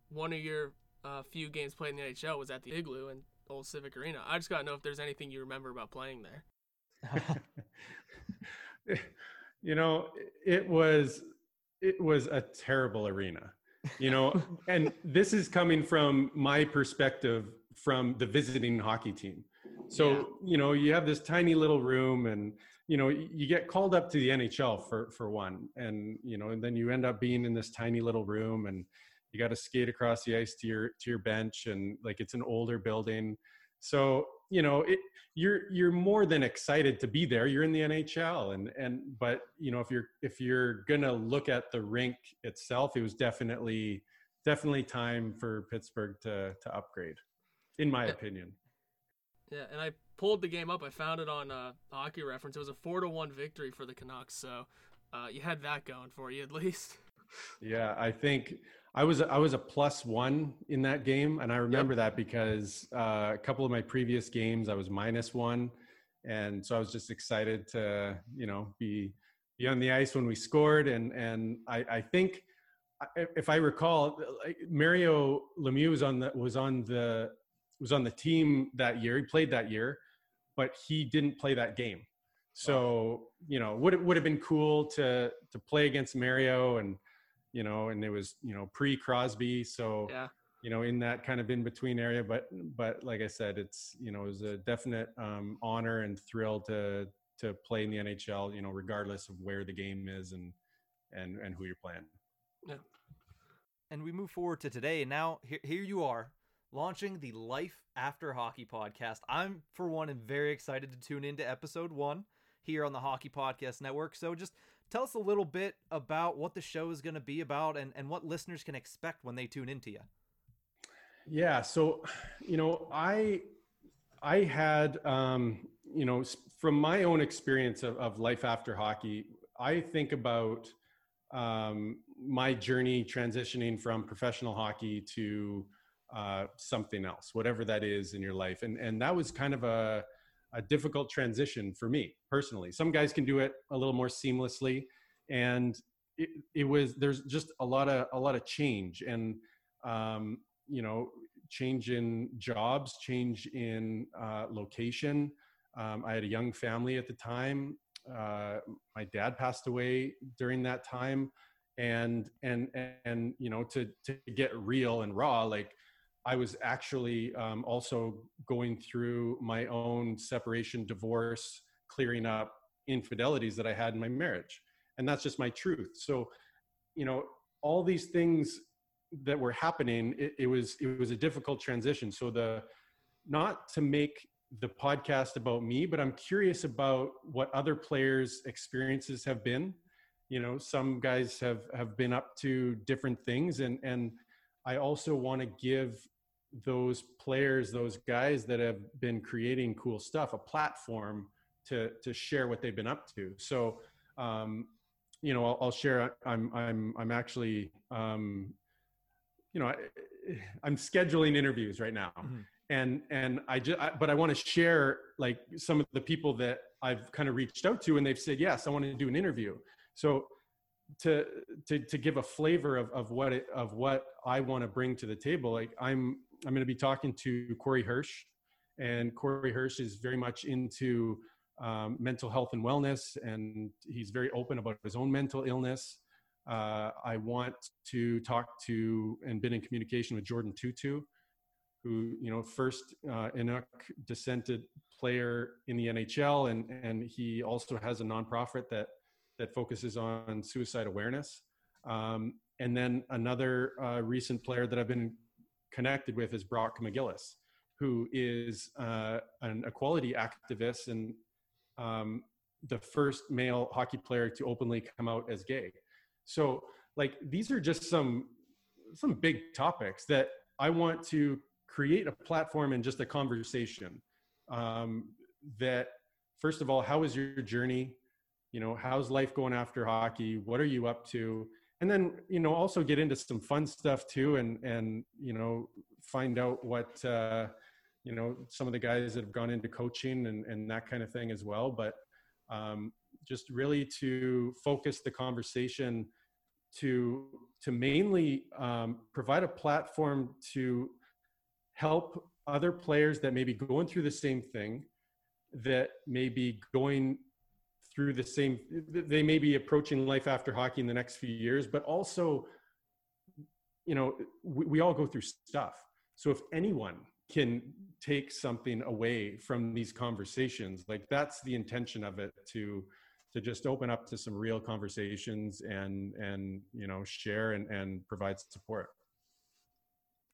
one of your uh, few games played in the NHL was at the Igloo and Old Civic Arena. I just got to know if there's anything you remember about playing there. you know, it was it was a terrible arena. You know, and this is coming from my perspective from the visiting hockey team. So, yeah. you know, you have this tiny little room and you know, you get called up to the NHL for for one and you know, and then you end up being in this tiny little room and you got to skate across the ice to your to your bench and like it's an older building. So, you know it, you're you're more than excited to be there. You're in the nhl and and but you know if you're if you're gonna look at the rink itself it was definitely definitely time for pittsburgh to to upgrade in my opinion. Yeah and i pulled the game up. I found it on uh, hockey reference. It was a four to one victory for the canucks so uh, you had that going for you at least. Yeah i think I was I was a plus one in that game, and I remember yep. that because uh, a couple of my previous games I was minus one, and so I was just excited to you know be be on the ice when we scored, and and I, I think if I recall, Mario Lemieux was on the was on the was on the team that year. He played that year, but he didn't play that game. So you know, would it would have been cool to to play against Mario and you know, and it was you know pre Crosby, so Yeah. you know in that kind of in between area. But but like I said, it's you know it was a definite um, honor and thrill to to play in the NHL. You know, regardless of where the game is and and and who you're playing. Yeah. And we move forward to today, and now here, here you are, launching the Life After Hockey podcast. I'm, for one, am very excited to tune into episode one here on the Hockey Podcast Network. So just tell us a little bit about what the show is going to be about and, and what listeners can expect when they tune into you. Yeah. So, you know, I I had um, you know from my own experience of, of life after hockey, I think about um, my journey transitioning from professional hockey to uh, something else, whatever that is in your life, and and that was kind of a a difficult transition for me personally. Some guys can do it a little more seamlessly, and it, it was there's just a lot of a lot of change. And um, you know change in jobs change in uh, location. Um, i had a young family at the time. Uh, my dad passed away during that time. And and and you know to to get real and raw like i was actually um, also going through my own separation divorce clearing up infidelities that i had in my marriage. And that's just my truth. So you know all these things that were happening it, it was it was a difficult transition. So the not to make the podcast about me but i'm curious about what other players experiences have been. You know some guys have have been up to different things and and i also want to give those players those guys that have been creating cool stuff a platform to to share what they've been up to. So um you know i'll, I'll share i'm i'm i'm actually um you know I, i'm scheduling interviews right now. Mhm. and and i just I, but i want to share like some of the people that i've kind of reached out to and they've said yes i want to do an interview. So to to to give a flavor of of what it of what i want to bring to the table like i'm i'm going to be talking to corey hirsch and corey hirsch is very much into um, mental health and wellness and he's very open about his own mental illness. Uh, I want to talk to and been in communication with Jordin Tootoo, who you know first uh, Inuk descended player in the NHL, and and he also has a nonprofit that that focuses on suicide awareness. Um, and then another uh, recent player that I've been connected with is Brock McGillis, who is uh, an equality activist and um, the first male hockey player to openly come out as gay. So like these are just some some big topics that I want to create a platform and just a conversation um, that first of all, how is your journey? You know, how's life going after hockey? What are you up to? And then you know also get into some fun stuff too, and and you know find out what uh, you know some of the guys that have gone into coaching and and that kind of thing as well. But um, just really to focus the conversation to to mainly um, provide a platform to help other players that may be going through the same thing that may be going through the same they may be approaching life after hockey in the next few years but also you know we, we all go through stuff. So if anyone can take something away from these conversations like that's the intention of it to to just open up to some real conversations and and you know share and and provide support.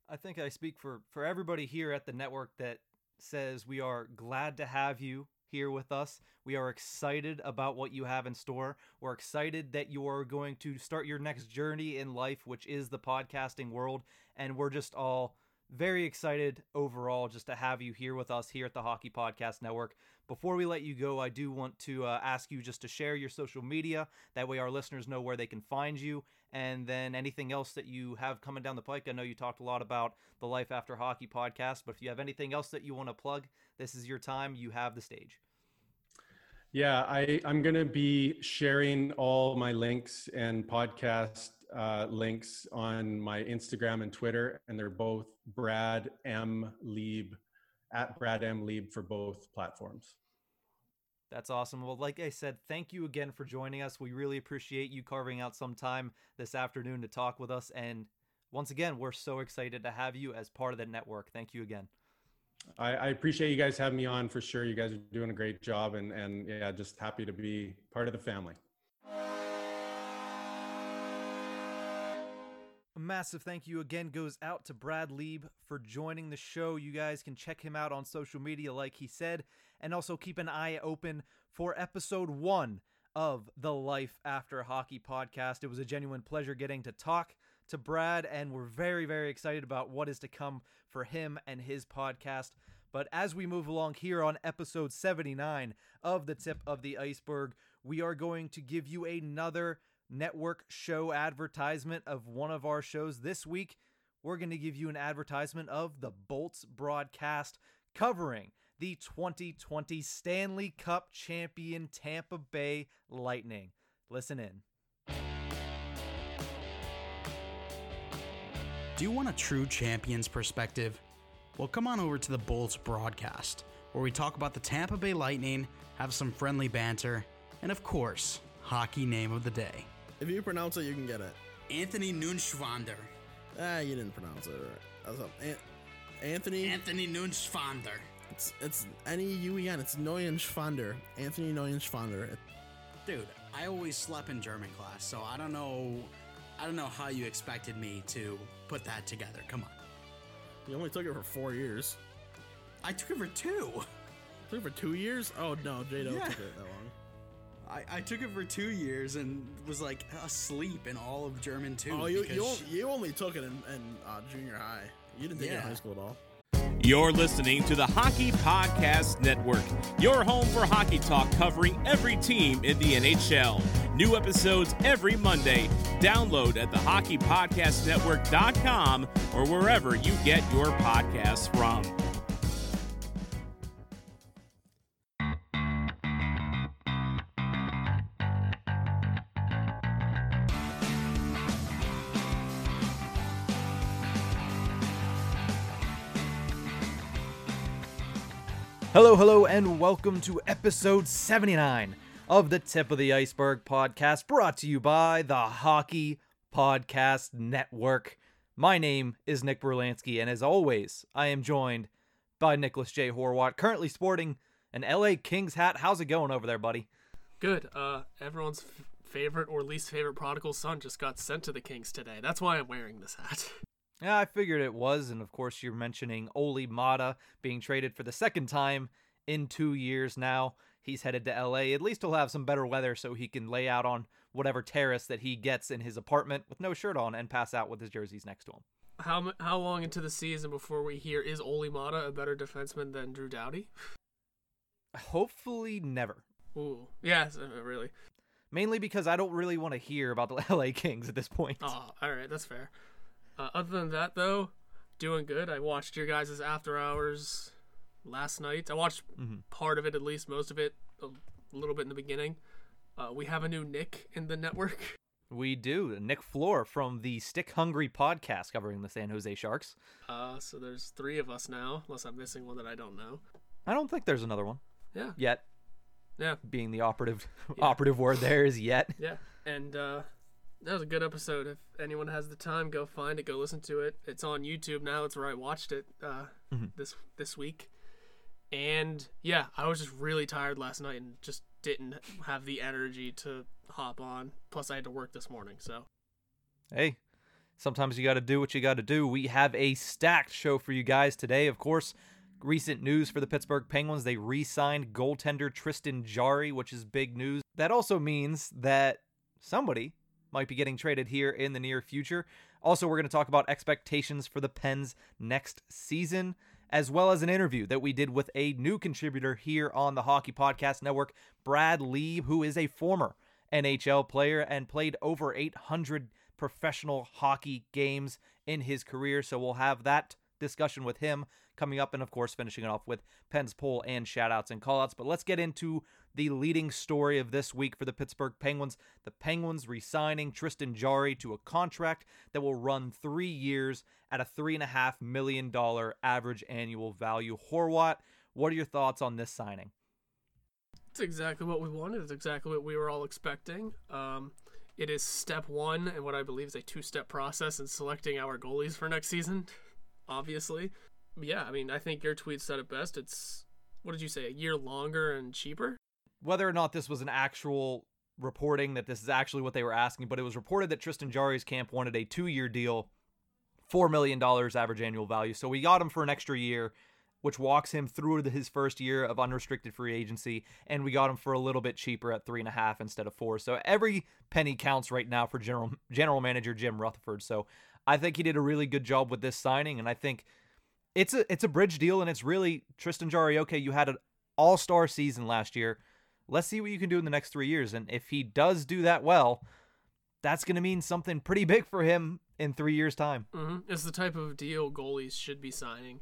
I think I speak for for everybody here at the network that says we are glad to have you here with us. We are excited about what you have in store. We're excited that you are going to start your next journey in life, which is the podcasting world, and we're just all very excited overall just to have you here with us here at the Hockey Podcast Network. Before we let you go, I do want to uh, ask you just to share your social media. That way, our listeners know where they can find you. And then anything else that you have coming down the pike. I know you talked a lot about the Life After Hockey podcast, but if you have anything else that you want to plug, this is your time. You have the stage. Yeah, I, I'm going to be sharing all my links and podcast uh, links on my Instagram and Twitter, and they're both Brad M Leeb at Brad M Leeb for both platforms. That's awesome. Well, like I said, thank you again for joining us. We really appreciate you carving out some time this afternoon to talk with us. And once again, we're so excited to have you as part of the network. Thank you again. I, I, appreciate you guys having me on for sure. You guys are doing a great job, and and yeah, just happy to be part of the family. A massive thank you again goes out to Brad Leeb for joining the show. You guys can check him out on social media, like he said, and also keep an eye open for episode one of the Life After Hockey podcast. It was a genuine pleasure getting to talk to Brad, and we're very, very excited about what is to come for him and his podcast. But as we move along here on episode 79 of The Tip of the Iceberg, we are going to give you another network show advertisement of one of our shows. This week, we're going to give you an advertisement of the Bolts broadcast covering the 2020 Stanley Cup champion Tampa Bay Lightning. Listen in. Do you want a true champion's perspective? Well, come on over to the Bolts broadcast, where we talk about the Tampa Bay Lightning, have some friendly banter, and of course, hockey name of the day. If you pronounce it, you can get it. Anthony Nunschwander. Ah, you didn't pronounce it right. That's An- Anthony. Anthony Nunschwander. It's it's N E U E N. It's Neuenschwander. Anthony Neuenschwander. Dude, I always slept in German class, so I don't know. I don't know how you expected me to put that together. Come on. You only took it for four years. I took it for two. Took it for two years? Oh no, Jado yeah. took it that long. I, I took it for two years and was like asleep in all of German too. Oh, you you, she, you only took it in, in uh, junior high. You didn't take yeah. it in high school at all. You're listening to the Hockey Podcast Network, your home for hockey talk covering every team in the NHL. New episodes every Monday. Download at the hockeypodcastnetwork.com or wherever you get your podcasts from. Hello, hello, and welcome to episode 79 of the Tip of the Iceberg podcast, brought to you by the Hockey Podcast Network. My name is Nick Berlansky, and as always, I am joined by Nicholas J. Horwat, currently sporting an LA Kings hat. How's it going over there, buddy? Good. Uh, everyone's f- favorite or least favorite prodigal son just got sent to the Kings today. That's why I'm wearing this hat. Yeah, I figured it was, and of course you're mentioning Olli Maatta being traded for the second time in two years now. He's headed to LA. At least he'll have some better weather so he can lay out on whatever terrace that he gets in his apartment with no shirt on and pass out with his jerseys next to him. How how long into the season before we hear is Olli Maatta a better defenseman than Drew Doughty? Hopefully never. Ooh, yes, uh, really. Mainly because I don't really want to hear about the LA Kings at this point. Oh, all right, that's fair. Uh, other than that, though, doing good. I watched your guys' After Hours last night. I watched mm-hmm. part of it, at least most of it, a little bit in the beginning. Uh, we have a new Nick in the network. We do. Nick Floor from the Stick Hungry podcast covering the San Jose Sharks. Uh, so there's three of us now, unless I'm missing one that I don't know. I don't think there's another one. Yeah. Yet. Yeah. Being the operative yeah. operative word there is yet. Yeah. And uh, that was a good episode. If anyone has the time, go find it, go listen to it. It's on YouTube now. It's where I watched it uh, mm-hmm. this this week. And yeah, I was just really tired last night and just didn't have the energy to hop on. Plus, I had to work this morning. So, hey, sometimes you got to do what you got to do. We have a stacked show for you guys today. Of course, recent news for the Pittsburgh Penguins. They re signed goaltender Tristan Jarry, which is big news. That also means that somebody might be getting traded here in the near future. Also, we're going to talk about expectations for the Pens next season, as well as an interview that we did with a new contributor here on the Hockey Podcast Network, Brad Leeb, who is a former NHL player and played over 800 professional hockey games in his career. So we'll have that discussion with him coming up, and of course, finishing it off with Pens poll and shoutouts and callouts. But let's get into the leading story of this week for the Pittsburgh Penguins. The Penguins re signing Tristan Jarry to a contract that will run three years at a $3.5 million average annual value. Horwat, what are your thoughts on this signing? It's exactly what we wanted. It's exactly what we were all expecting. Um, it is step one and what I believe is a two step process in selecting our goalies for next season, obviously. Yeah, I mean, I think your tweet said it best. It's, what did you say, a year longer and cheaper? Whether or not this was an actual reporting that this is actually what they were asking, but it was reported that Tristan Jarry's camp wanted a two year deal, $4 million average annual value. So we got him for an extra year which walks him through his first year of unrestricted free agency, and we got him for a little bit cheaper at three and a half instead of four. So every penny counts right now for general general manager Jim Rutherford. So I think he did a really good job with this signing, and I think it's a it's a bridge deal, and it's really Tristan Jarry. Okay, you had an all star season last year. Let's see what you can do in the next three years, and if he does do that well, that's going to mean something pretty big for him in three years' time. Mm-hmm. It's the type of deal goalies should be signing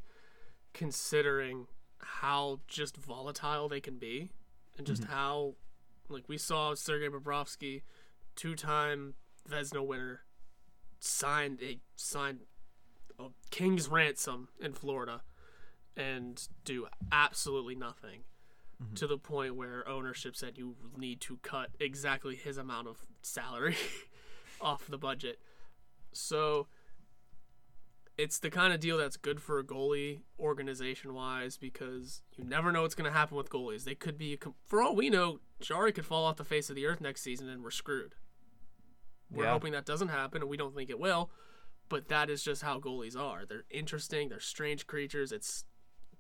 considering how just volatile they can be and just mm-hmm. how like we saw Sergei Bobrovsky, two-time Vezina winner, signed a signed a king's ransom in Florida and do absolutely nothing mm-hmm. to the point where ownership said you need to cut exactly his amount of salary off the budget. So it's the kind of deal that's good for a goalie organization wise because you never know what's going to happen with goalies. They could be, for all we know, Jarry could fall off the face of the earth next season and we're screwed. We're yeah. hoping that doesn't happen, and we don't think it will. But that is just how goalies are. They're interesting. They're strange creatures. It's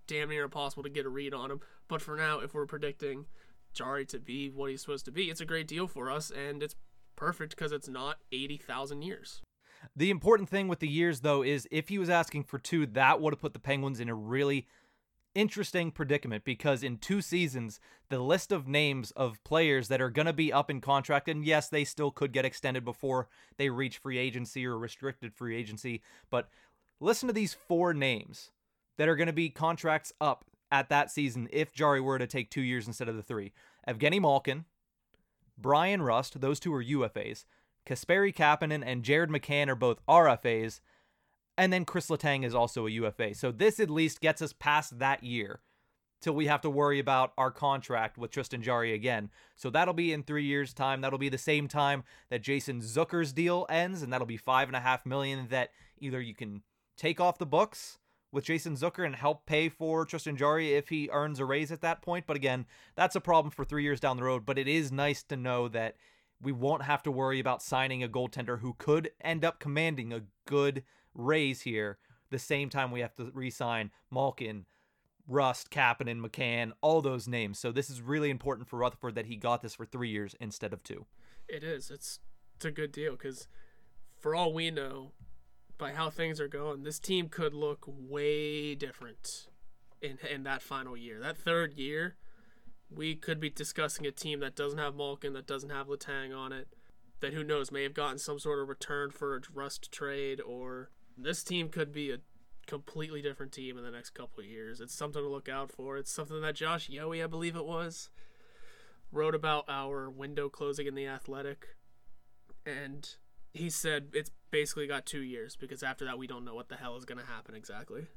damn near impossible to get a read on them. But for now, if we're predicting Jarry to be what he's supposed to be, it's a great deal for us, and it's perfect because it's not eighty thousand years. The important thing with the years, though, is if he was asking for two, that would have put the Penguins in a really interesting predicament because in two seasons, the list of names of players that are going to be up in contract, and yes, they still could get extended before they reach free agency or restricted free agency, but listen to these four names that are going to be contracts up at that season if Jarry were to take two years instead of the three. Evgeny Malkin, Bryan Rust, those two are UFAs. Kasperi Kapanen and Jared McCann are both RFAs, and then Chris Letang is also a UFA. So this at least gets us past that year till we have to worry about our contract with Tristan Jarry again. So that'll be in three years' time. That'll be the same time that Jason Zucker's deal ends, and that'll be five and a half million that either you can take off the books with Jason Zucker and help pay for Tristan Jarry if he earns a raise at that point. But again, that's a problem for three years down the road. But it is nice to know that we won't have to worry about signing a goaltender who could end up commanding a good raise here. The same time we have to re-sign Malkin, Rust, Kapanen, McCann, all those names. So this is really important for Rutherford that he got this for three years instead of two. It is. It's it's a good deal because for all we know, by how things are going, this team could look way different in in that final year. That third year, we could be discussing a team that doesn't have Malkin, that doesn't have Letang on it, that who knows may have gotten some sort of return for a Rust trade, or this team could be a completely different team in the next couple of years. It's something to look out for. It's something that Josh Yohe, I believe it was, wrote about our window closing in the Athletic, and he said it's basically got two years because after that we don't know what the hell is going to happen exactly.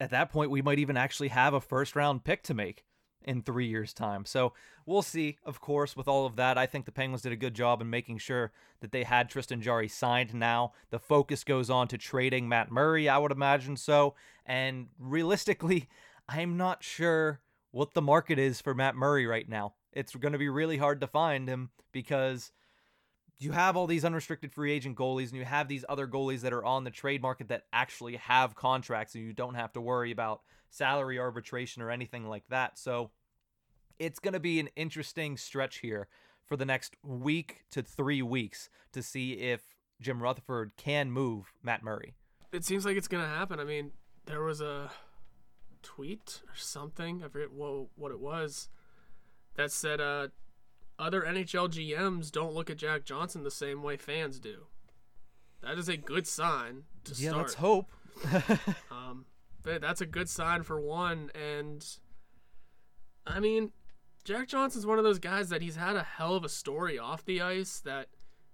At that point, we might even actually have a first round pick to make in three years' time. So we'll see, of course, with all of that. I think the Penguins did a good job in making sure that they had Tristan Jarry signed now. The focus goes on to trading Matt Murray, I would imagine so. And realistically, I'm not sure what the market is for Matt Murray right now. It's going to be really hard to find him because you have all these unrestricted free agent goalies and you have these other goalies that are on the trade market that actually have contracts and you don't have to worry about salary arbitration or anything like that. So it's going to be an interesting stretch here for the next week to three weeks to see if Jim Rutherford can move Matt Murray. It seems like it's going to happen. I mean, there was a tweet or something, I forget what, what it was, that said uh, other NHL GMs don't look at Jack Johnson the same way fans do. That is a good sign to yeah, start. let's hope. um, but that's a good sign for one. And I mean, Jack Johnson's one of those guys that he's had a hell of a story off the ice that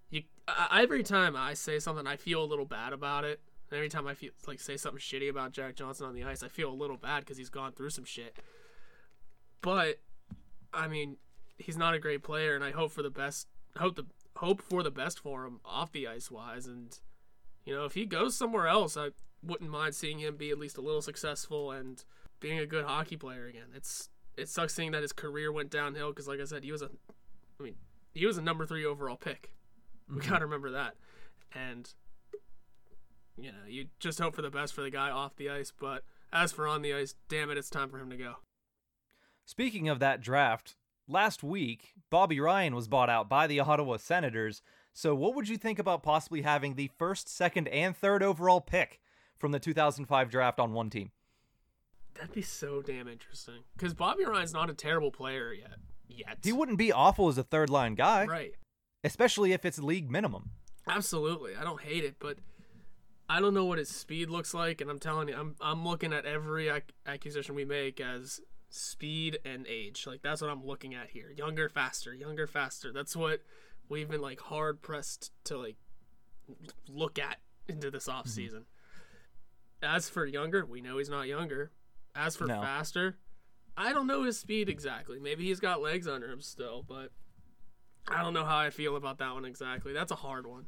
you I, every time I say something I feel a little bad about it. And every time I feel like say something shitty about Jack Johnson on the ice, I feel a little bad cuz he's gone through some shit. But I mean, he's not a great player and I hope for the best hope the hope for the best for him off the ice wise and you know, if he goes somewhere else, I wouldn't mind seeing him be at least a little successful and being a good hockey player again. It's it sucks seeing that his career went downhill because, like I said, he was a, I mean, he was a number three overall pick. We mm-hmm. gotta remember that, and you know, you just hope for the best for the guy off the ice. But as for on the ice, damn it, it's time for him to go. Speaking of that draft, last week Bobby Ryan was bought out by the Ottawa Senators. So, what would you think about possibly having the first, second, and third overall pick from the 2005 draft on one team? That'd be so damn interesting. Because Bobby Ryan's not a terrible player yet. Yet. He wouldn't be awful as a third line guy. Right. Especially if it's league minimum. Absolutely. I don't hate it, but I don't know what his speed looks like. And I'm telling you, I'm, I'm looking at every ac- acquisition we make as speed and age. Like, that's what I'm looking at here. Younger, faster, younger, faster. That's what we've been, like, hard pressed to, like, look at into this off season. Mm-hmm. As for younger, we know he's not younger. As for no. faster, I don't know his speed exactly. Maybe he's got legs under him still, but I don't know how I feel about that one exactly. That's a hard one.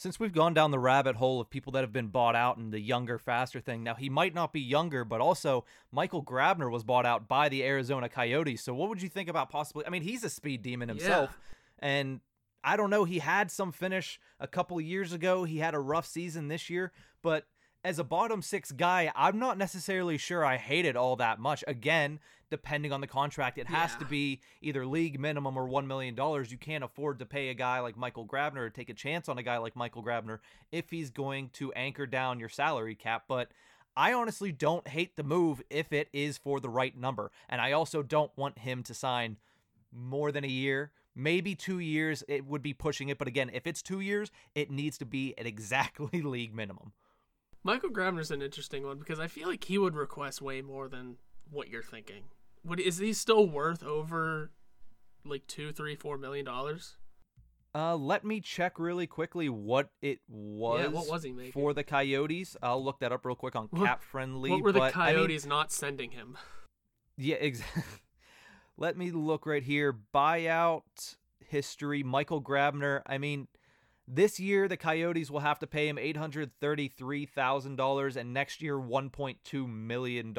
Since we've gone down the rabbit hole of people that have been bought out and the younger, faster thing, now he might not be younger, but also Michael Grabner was bought out by the Arizona Coyotes. So what would you think about possibly? I mean, he's a speed demon himself, yeah. and I don't know. He had some finish a couple years ago. He had a rough season this year, but as a bottom six guy, I'm not necessarily sure I hate it all that much. Again, depending on the contract, it has yeah. to be either league minimum or $1 million. You can't afford to pay a guy like Michael Grabner or take a chance on a guy like Michael Grabner if he's going to anchor down your salary cap. But I honestly don't hate the move if it is for the right number. And I also don't want him to sign more than a year. Maybe two years, it would be pushing it. But again, if it's two years, it needs to be at exactly league minimum. Michael Grabner's an interesting one because I feel like he would request way more than what you're thinking. Would is he still worth over like two, three, four million dollars? Uh, let me check really quickly what it was. Yeah, what was he making for the Coyotes? I'll look that up real quick on Cap Friendly. What were the Coyotes I mean, not sending him? Yeah, exactly. let me look right here. Buyout history. Michael Grabner. I mean, this year, the Coyotes will have to pay him $833,000 and next year, $1.2 million.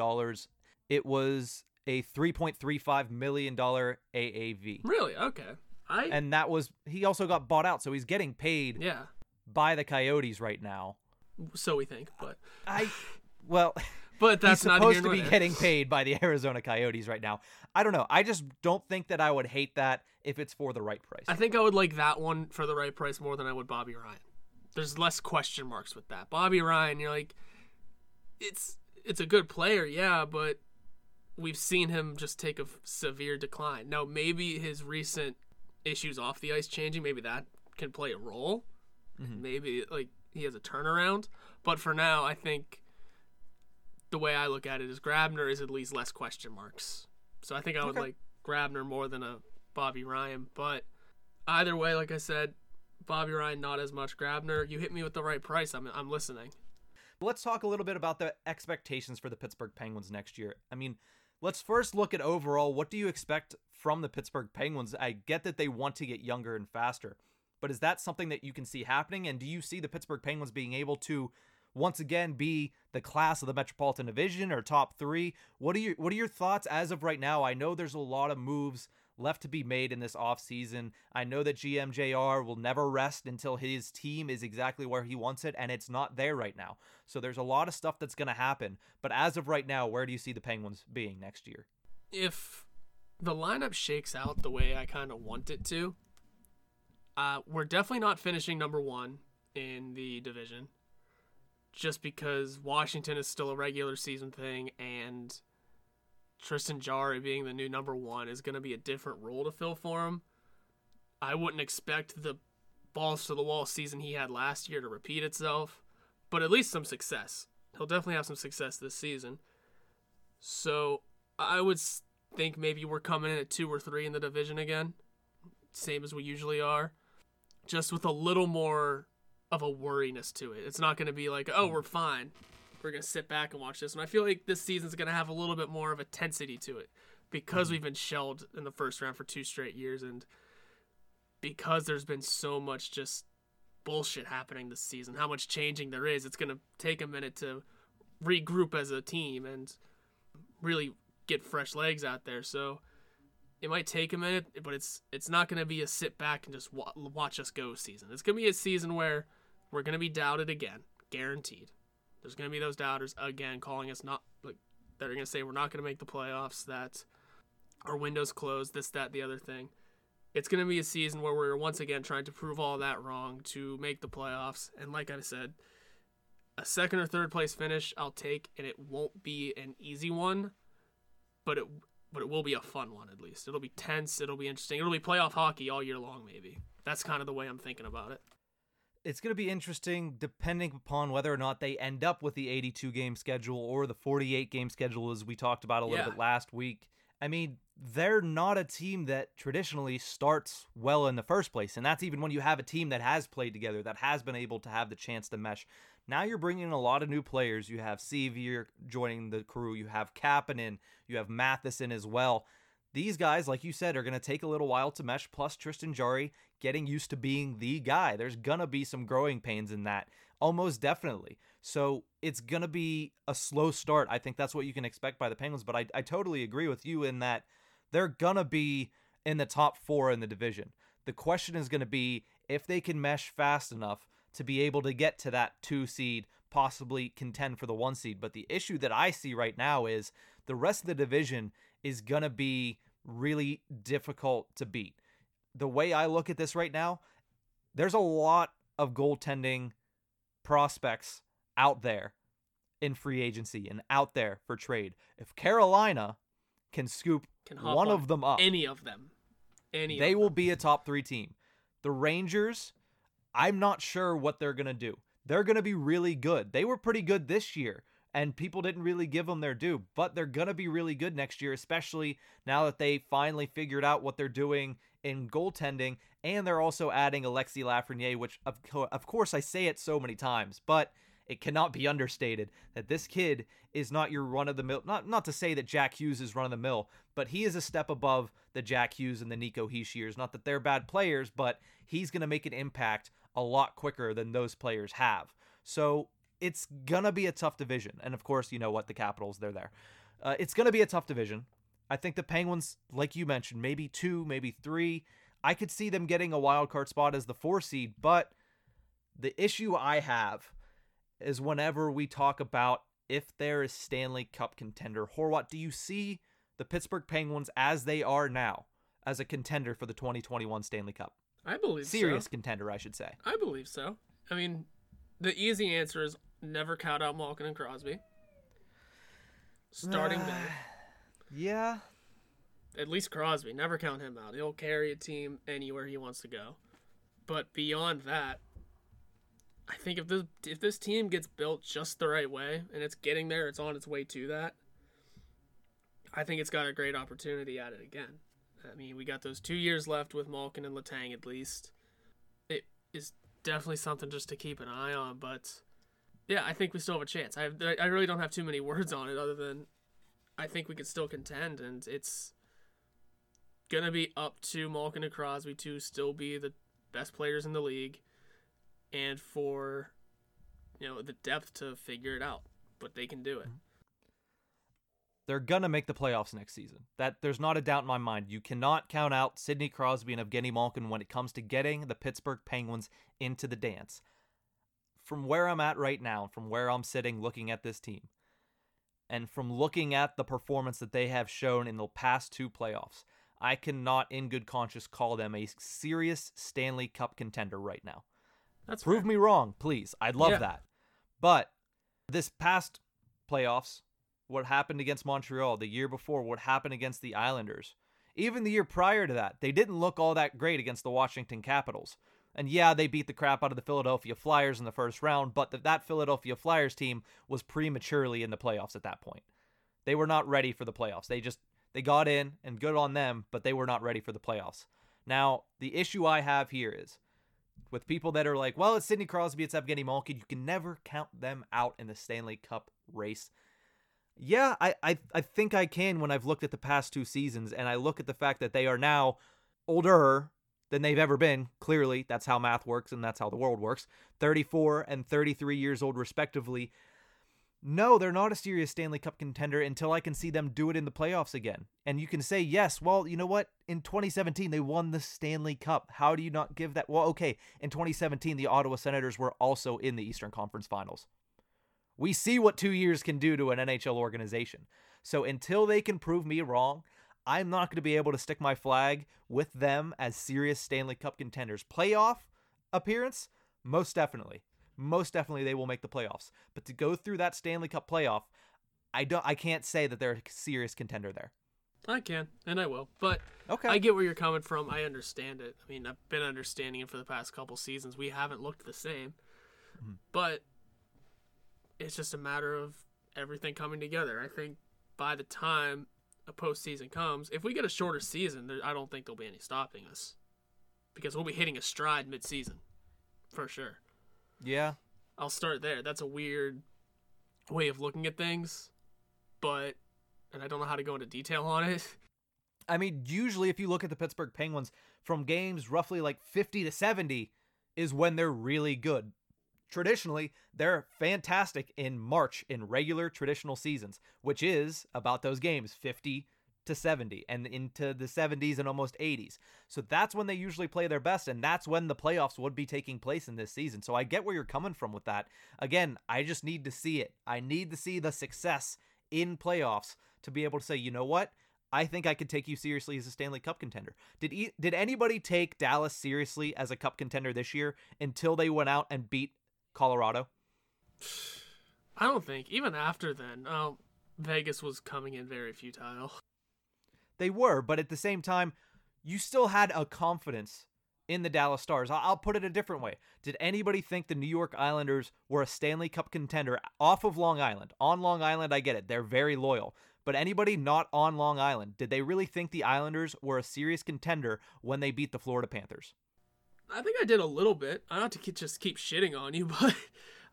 It was a $3.35 million AAV. Really? Okay. I... And that was, he also got bought out, so he's getting paid yeah. by the Coyotes right now. So we think, but. I, well. But that's He's supposed to be getting paid by the Arizona Coyotes right now. I don't know. I just don't think that I would hate that if it's for the right price. I think I would like that one for the right price more than I would Bobby Ryan. There's less question marks with that. Bobby Ryan, you're like, it's it's a good player, yeah, but we've seen him just take a severe decline. Now maybe his recent issues off the ice changing, maybe that can play a role. Mm-hmm. Maybe like he has a turnaround, but for now, I think the way I look at it is Grabner is at least less question marks. So I think I would okay. like Grabner more than a Bobby Ryan. But either way, like I said, Bobby Ryan not as much. Grabner, you hit me with the right price. I'm I'm listening. Let's talk a little bit about the expectations for the Pittsburgh Penguins next year. I mean, let's first look at overall. What do you expect from the Pittsburgh Penguins? I get that they want to get younger and faster, but is that something that you can see happening? And do you see the Pittsburgh Penguins being able to once again be the class of the Metropolitan Division or top three. What are your what are your thoughts as of right now? I know there's a lot of moves left to be made in this offseason. I know that GMJR will never rest until his team is exactly where he wants it, and it's not there right now. So there's a lot of stuff that's going to happen. But as of right now, where do you see the Penguins being next year? If the lineup shakes out the way I kind of want it to, uh, we're definitely not finishing number one in the division just because Washington is still a regular season thing and Tristan Jarry being the new number one is going to be a different role to fill for him. I wouldn't expect the balls to the wall season he had last year to repeat itself, but at least some success. he'll definitely have some success this season. So I would think maybe we're coming in at two or three in the division again, same as we usually are, just with a little more of a worriness to it. It's not going to be like, oh, we're fine. We're going to sit back and watch this. And I feel like this season's going to have a little bit more of a tensity to it because mm-hmm. we've been shelled in the first round for two straight years and because there's been so much just bullshit happening this season, how much changing there is, it's going to take a minute to regroup as a team and really get fresh legs out there. So it might take a minute, but it's it's not going to be a sit back and just wa- watch us go season. It's going to be a season where we're going to be doubted again, guaranteed. There's going to be those doubters again calling us not like that are going to say we're not going to make the playoffs, that our window's closed, this, that, the other thing. It's going to be a season where we're once again trying to prove all that wrong to make the playoffs. And like I said, a second or third place finish I'll take, and it won't be an easy one, but it but it will be a fun one at least. It'll be tense. It'll be interesting. It'll be playoff hockey all year long. Maybe that's kind of the way I'm thinking about it. It's going to be interesting depending upon whether or not they end up with the 82 game schedule or the 48 game schedule, as we talked about a little Yeah. bit last week. I mean, they're not a team that traditionally starts well in the first place. And that's even when you have a team that has played together, that has been able to have the chance to mesh. Now you're bringing in a lot of new players. You have Sceviour joining the crew, you have Kapanen, you have Matheson as well. These guys, like you said, are going to take a little while to mesh, plus Tristan Jarry getting used to being the guy. There's going to be some growing pains in that, almost definitely. So it's going to be a slow start. I think that's what you can expect by the Penguins, but I, I totally agree with you in that they're going to be in the top four in the division. The question is going to be if they can mesh fast enough to be able to get to that two seed, possibly contend for the one seed. But the issue that I see right now is the rest of the division is going to be really difficult to beat. The way I look at this right now, there's a lot of goaltending prospects out there in free agency and out there for trade. If Carolina can scoop Can one on of them up, Any of them, any. they will be a top three team. The Rangers, I'm not sure what they're going to do. They're going to be really good. They were pretty good this year, and people didn't really give them their due, but they're going to be really good next year, especially now that they finally figured out what they're doing in goaltending, and they're also adding Alexi Lafreniere, which, of, co- of course, I say it so many times, but it cannot be understated that this kid is not your run of the mill. Not not to say that Jack Hughes is run of the mill, but he is a step above the Jack Hughes and the Nico Hischiers. Not that they're bad players, but he's going to make an impact a lot quicker than those players have. So it's gonna be a tough division, and of course, you know what the Capitals they're there. Uh, it's gonna be a tough division. I think the Penguins, like you mentioned, maybe two, maybe three. I could see them getting a wild card spot as the four seed, but the issue I have is whenever we talk about if there is Stanley Cup contender. Horwat, do you see the Pittsburgh Penguins as they are now as a contender for the 2021 Stanley Cup? I believe so. Serious so. contender, I should say. I believe so. I mean, the easy answer is never count out Malkin and Crosby. Starting there. Yeah. At least Crosby. Never count him out. He'll carry a team anywhere he wants to go. But beyond that, I think if this if this team gets built just the right way and it's getting there, it's on its way to that. I think it's got a great opportunity at it again. I mean, we got those two years left with Malkin and Letang at least. It is definitely something just to keep an eye on, but yeah, I think we still have a chance. I I really don't have too many words on it other than I think we can still contend, and it's gonna be up to Malkin and Crosby to still be the best players in the league, and for you know the depth to figure it out. But they can do it. Mm-hmm. They're gonna make the playoffs next season. That there's not a doubt in my mind. You cannot count out Sidney Crosby and Evgeny Malkin when it comes to getting the Pittsburgh Penguins into the dance. From where I'm at right now, from where I'm sitting looking at this team, and from looking at the performance that they have shown in the past two playoffs, I cannot in good conscience call them a serious Stanley Cup contender right now. That's Prove fair. me wrong, please. I'd love Yeah. that. But this past playoffs, what happened against Montreal, the year before, what happened against the Islanders, even the year prior to that, they didn't look all that great against the Washington Capitals. And yeah, they beat the crap out of the Philadelphia Flyers in the first round, but th- that Philadelphia Flyers team was prematurely in the playoffs at that point. They were not ready for the playoffs. They just they got in and good on them, but they were not ready for the playoffs. Now, the issue I have here is with people that are like, well, it's Sidney Crosby, it's Evgeny Malkin, you can never count them out in the Stanley Cup race. Yeah, I, I I think I can when I've looked at the past two seasons and I look at the fact that they are now older than they've ever been. Clearly, that's how math works and that's how the world works. 34 and 33 years old, respectively. No, they're not a serious Stanley Cup contender until I can see them do it in the playoffs again. And you can say, yes, well, you know what? In 2017, they won the Stanley Cup. How do you not give that? Well, okay, in 2017, the Ottawa Senators were also in the Eastern Conference Finals. We see what two years can do to an NHL organization. So until they can prove me wrong, I'm not going to be able to stick my flag with them as serious Stanley Cup contenders. Playoff appearance? Most definitely most definitely they will make the playoffs. But to go through that Stanley Cup playoff, I don't I can't say that they're a serious contender there. I can, and I will. But okay. I get where you're coming from. I understand it. I mean, I've been understanding it for the past couple seasons. We haven't looked the same. Mm-hmm. But it's just a matter of everything coming together. I think by the time a postseason comes, if we get a shorter season, there, I don't think there'll be any stopping us. Because we'll be hitting a stride mid-season, for sure. Yeah. I'll start there. That's a weird way of looking at things, but and I don't know how to go into detail on it. I mean, usually if you look at the Pittsburgh Penguins from games roughly like 50 to 70 is when they're really good. Traditionally, they're fantastic in March in regular traditional seasons, which is about those games 50 to 70 and into the 70s and almost 80s. So that's when they usually play their best and that's when the playoffs would be taking place in this season. So I get where you're coming from with that. Again, I just need to see it. I need to see the success in playoffs to be able to say, "You know what? I think I could take you seriously as a Stanley Cup contender." Did did anybody take Dallas seriously as a cup contender this year until they went out and beat Colorado? I don't think even after then. Um, Vegas was coming in very futile. They were, but at the same time, you still had a confidence in the Dallas Stars. I'll put it a different way. Did anybody think the New York Islanders were a Stanley Cup contender off of Long Island? On Long Island, I get it. They're very loyal. But anybody not on Long Island, did they really think the Islanders were a serious contender when they beat the Florida Panthers? I think I did a little bit. I don't have to just keep shitting on you, but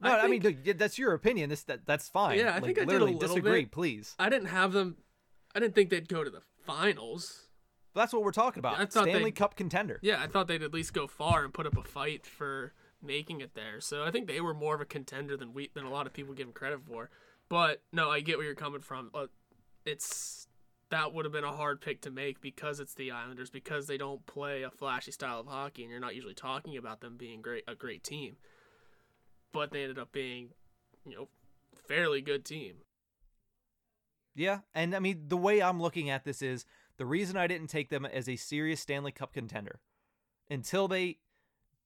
no, I, think, I mean that's your opinion. This that, that's fine. Yeah, I like, think I literally did a little disagree, bit. please. I didn't have them. I didn't think they'd go to the finals. That's what we're talking about. I thought Stanley Cup contender. Yeah, I thought they'd at least go far and put up a fight for making it there. So I think they were more of a contender than we than a lot of people give them credit for. But no, I get where you're coming from. Uh, it's that would have been a hard pick to make because it's the Islanders because they don't play a flashy style of hockey and you're not usually talking about them being great a great team. But they ended up being, you know, fairly good team. Yeah, and I mean the way I'm looking at this is the reason I didn't take them as a serious Stanley Cup contender until they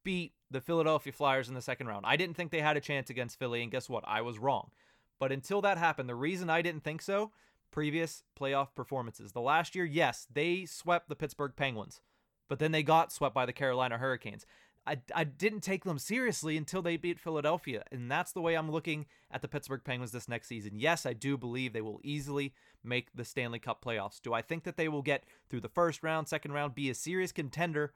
beat the Philadelphia Flyers in the second round. I didn't think they had a chance against Philly, and guess what? I was wrong. But until that happened, the reason I didn't think so, previous playoff performances. The last year, yes, they swept the Pittsburgh Penguins, but then they got swept by the Carolina Hurricanes. I, I didn't take them seriously until they beat Philadelphia. And that's the way I'm looking at the Pittsburgh Penguins this next season. Yes, I do believe they will easily make the Stanley Cup playoffs. Do I think that they will get through the first round, second round, be a serious contender?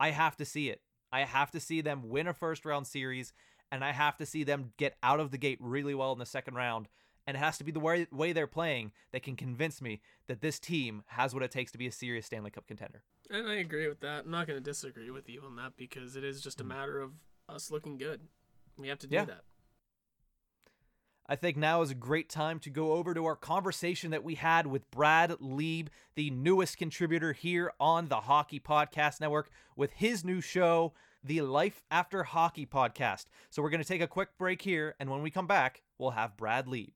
I have to see it. I have to see them win a first round series, and I have to see them get out of the gate really well in the second round. And it has to be the way, way they're playing that can convince me that this team has what it takes to be a serious Stanley Cup contender. And I agree with that. I'm not going to disagree with you on that because it is just a mm. matter of us looking good. We have to do yeah. that. I think now is a great time to go over to our conversation that we had with Brad Leeb, the newest contributor here on the Hockey Podcast Network, with his new show, the Life After Hockey Podcast. So we're going to take a quick break here, and when we come back, we'll have Brad Leeb.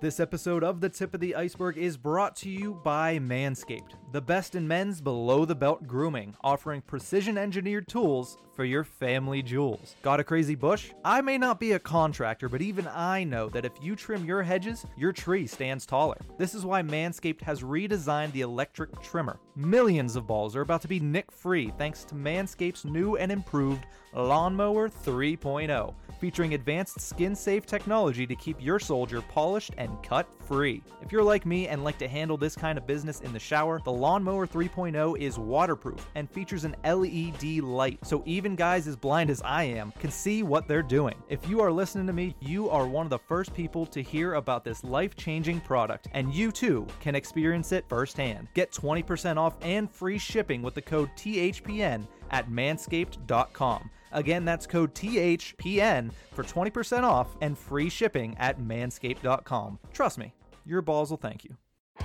This episode of The Tip of the Iceberg is brought to you by Manscaped, the best in men's below the belt grooming, offering precision engineered tools for your family jewels. Got a crazy bush? I may not be a contractor, but even I know that if you trim your hedges, your tree stands taller. This is why Manscaped has redesigned the electric trimmer. Millions of balls are about to be nick free thanks to Manscaped's new and improved Lawnmower 3.0, featuring advanced skin safe technology to keep your soldier polished and cut free. If you're like me and like to handle this kind of business in the shower, the Lawnmower 3.0 is waterproof and features an LED light, so even guys as blind as I am can see what they're doing. If you are listening to me, you are one of the first people to hear about this life changing product, and you too can experience it firsthand. Get 20% off and free shipping with the code THPN at manscaped.com. Again, that's code THPN for 20% off and free shipping at manscaped.com. Trust me, your balls will thank you.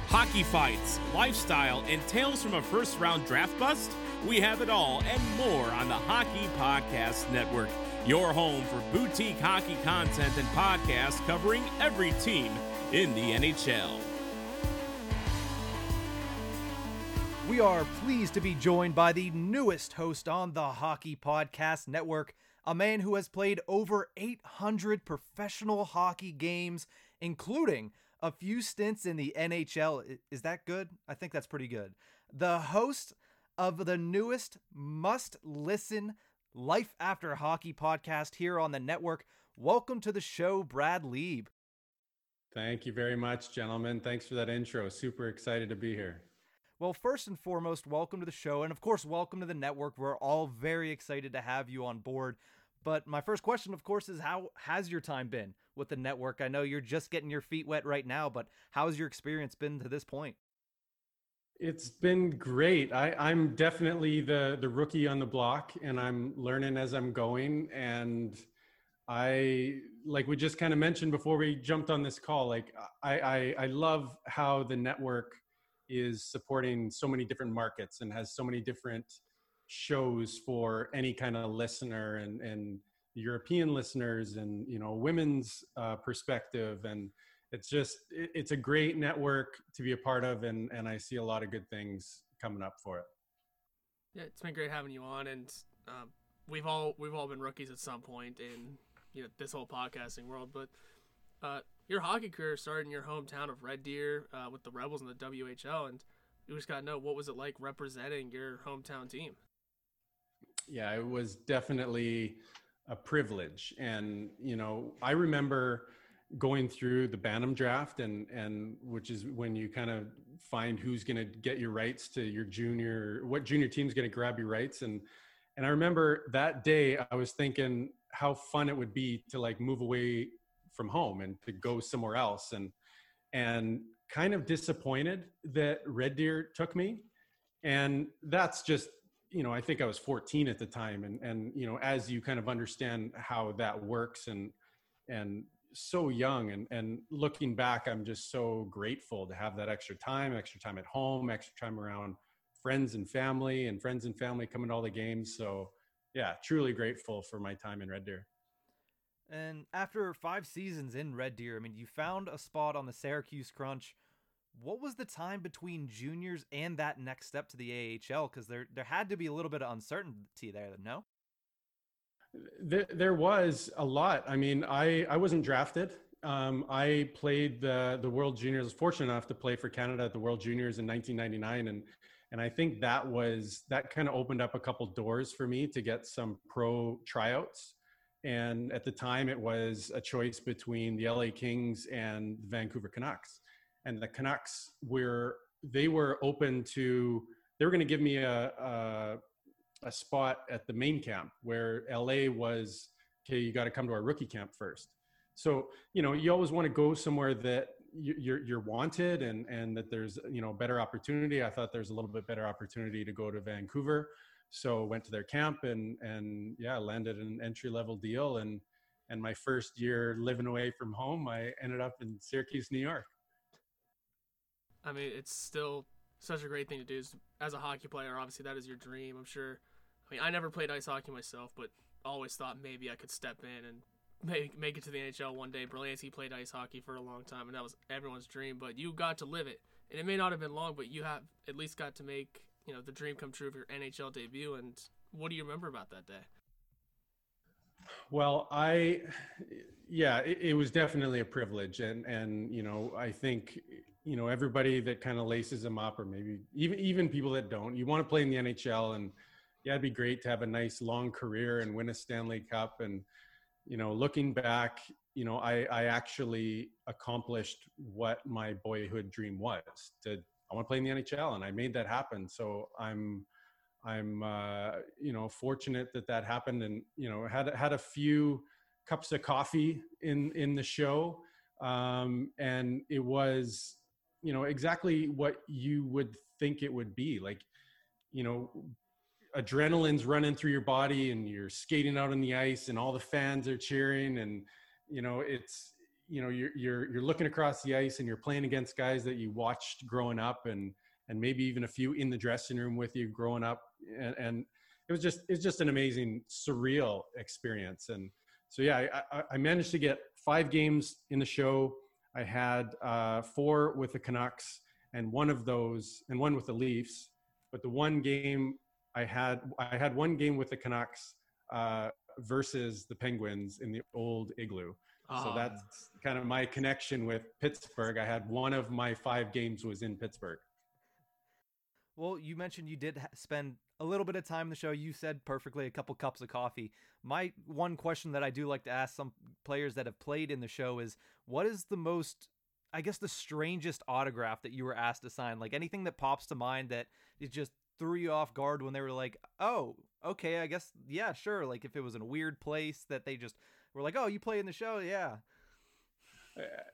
Hockey fights, lifestyle, and tales from a first round draft bust? We have it all and more on the Hockey Podcast Network, your home for boutique hockey content and podcasts covering every team in the NHL. We are pleased to be joined by the newest host on the Hockey Podcast Network, a man who has played over 800 professional hockey games, including a few stints in the NHL. Is that good? I think that's pretty good. The host of the newest must listen Life After Hockey podcast here on the network. Welcome to the show, Brad Leeb. Thank you very much, gentlemen. Thanks for that intro. Super excited to be here. Well, first and foremost, welcome to the show. And of course, welcome to the network. We're all very excited to have you on board. But my first question, of course, is how has your time been with the network? I know you're just getting your feet wet right now, but how has your experience been to this point? It's been great. I, I'm definitely the the rookie on the block, and I'm learning as I'm going. And I like we just kind of mentioned before we jumped on this call. Like I, I I love how the network is supporting so many different markets and has so many different shows for any kind of listener and and European listeners and you know women's uh, perspective and it's just it, it's a great network to be a part of and and I see a lot of good things coming up for it. Yeah, it's been great having you on, and um, we've all we've all been rookies at some point in you know this whole podcasting world. But uh, your hockey career started in your hometown of Red Deer uh, with the Rebels in the WHL, and you just got to know what was it like representing your hometown team. Yeah, it was definitely a privilege, and you know I remember going through the Bantam draft and and which is when you kind of find who's going to get your rights to your junior what junior team's going to grab your rights and and I remember that day I was thinking how fun it would be to like move away from home and to go somewhere else. And and kind of disappointed that Red Deer took me. And that's just you know I think I was 14 at the time. And and you know as you kind of understand how that works and and so young and and looking back i'm just so grateful to have that extra time extra time at home extra time around friends and family and friends and family coming to all the games. So yeah truly grateful for my time in red deer and after five seasons in red deer i mean you found a spot on the syracuse crunch what was the time between juniors and that next step to the ahl because there there had to be a little bit of uncertainty there no there, there was a lot. I mean, I, I wasn't drafted. Um, I played the the World Juniors. I was fortunate enough to play for Canada at the World Juniors in 1999, and and I think that was that kind of opened up a couple doors for me to get some pro tryouts. And at the time, it was a choice between the LA Kings and the Vancouver Canucks. And the Canucks were they were open to they were going to give me a, a a spot at the main camp where LA was, okay, you got to come to our rookie camp first. So, you know, you always want to go somewhere that you're, you're wanted and, and that there's, you know, better opportunity. I thought there's a little bit better opportunity to go to Vancouver. So went to their camp and, and yeah, landed an entry level deal. And, and my first year living away from home, I ended up in Syracuse, New York. I mean, it's still such a great thing to do as a hockey player. Obviously, that is your dream. I'm sure I mean, I never played ice hockey myself, but always thought maybe I could step in and make make it to the NHL one day. Berlansky played ice hockey for a long time, and that was everyone's dream. But you got to live it, and it may not have been long, but you have at least got to make you know the dream come true of your NHL debut. And what do you remember about that day? Well, I, yeah, it, it was definitely a privilege, and and you know, I think you know everybody that kind of laces them up, or maybe even even people that don't, you want to play in the NHL, and yeah, it'd be great to have a nice long career and win a Stanley Cup, and you know, looking back, you know, I I actually accomplished what my boyhood dream was to I want to play in the NHL, and I made that happen. So I'm I'm uh, you know fortunate that that happened, and you know had had a few cups of coffee in in the show, um, and it was you know exactly what you would think it would be like you know adrenaline's running through your body and you're skating out on the ice and all the fans are cheering and you know it's you know you're you're you're looking across the ice and you're playing against guys that you watched growing up and and maybe even a few in the dressing room with you growing up. And, and it was just it's just an amazing surreal experience. And so yeah I, I managed to get five games in the show. I had uh, four with the canucks and one of those and one with the leafs. But the one game i had i had one game with the canucks uh, versus the penguins in the old igloo so ah. that's kind of my connection with pittsburgh i had one of my five games was in pittsburgh well, you mentioned you did spend a little bit of time in the show. You said perfectly a couple cups of coffee. My one question that I do like to ask some players that have played in the show is what is the most I guess the strangest autograph that you were asked to sign? Like anything that pops to mind that is just threw you off guard when they were like, "Oh, okay, I guess yeah, sure." Like if it was in a weird place that they just were like, "Oh, you play in the show?" Yeah.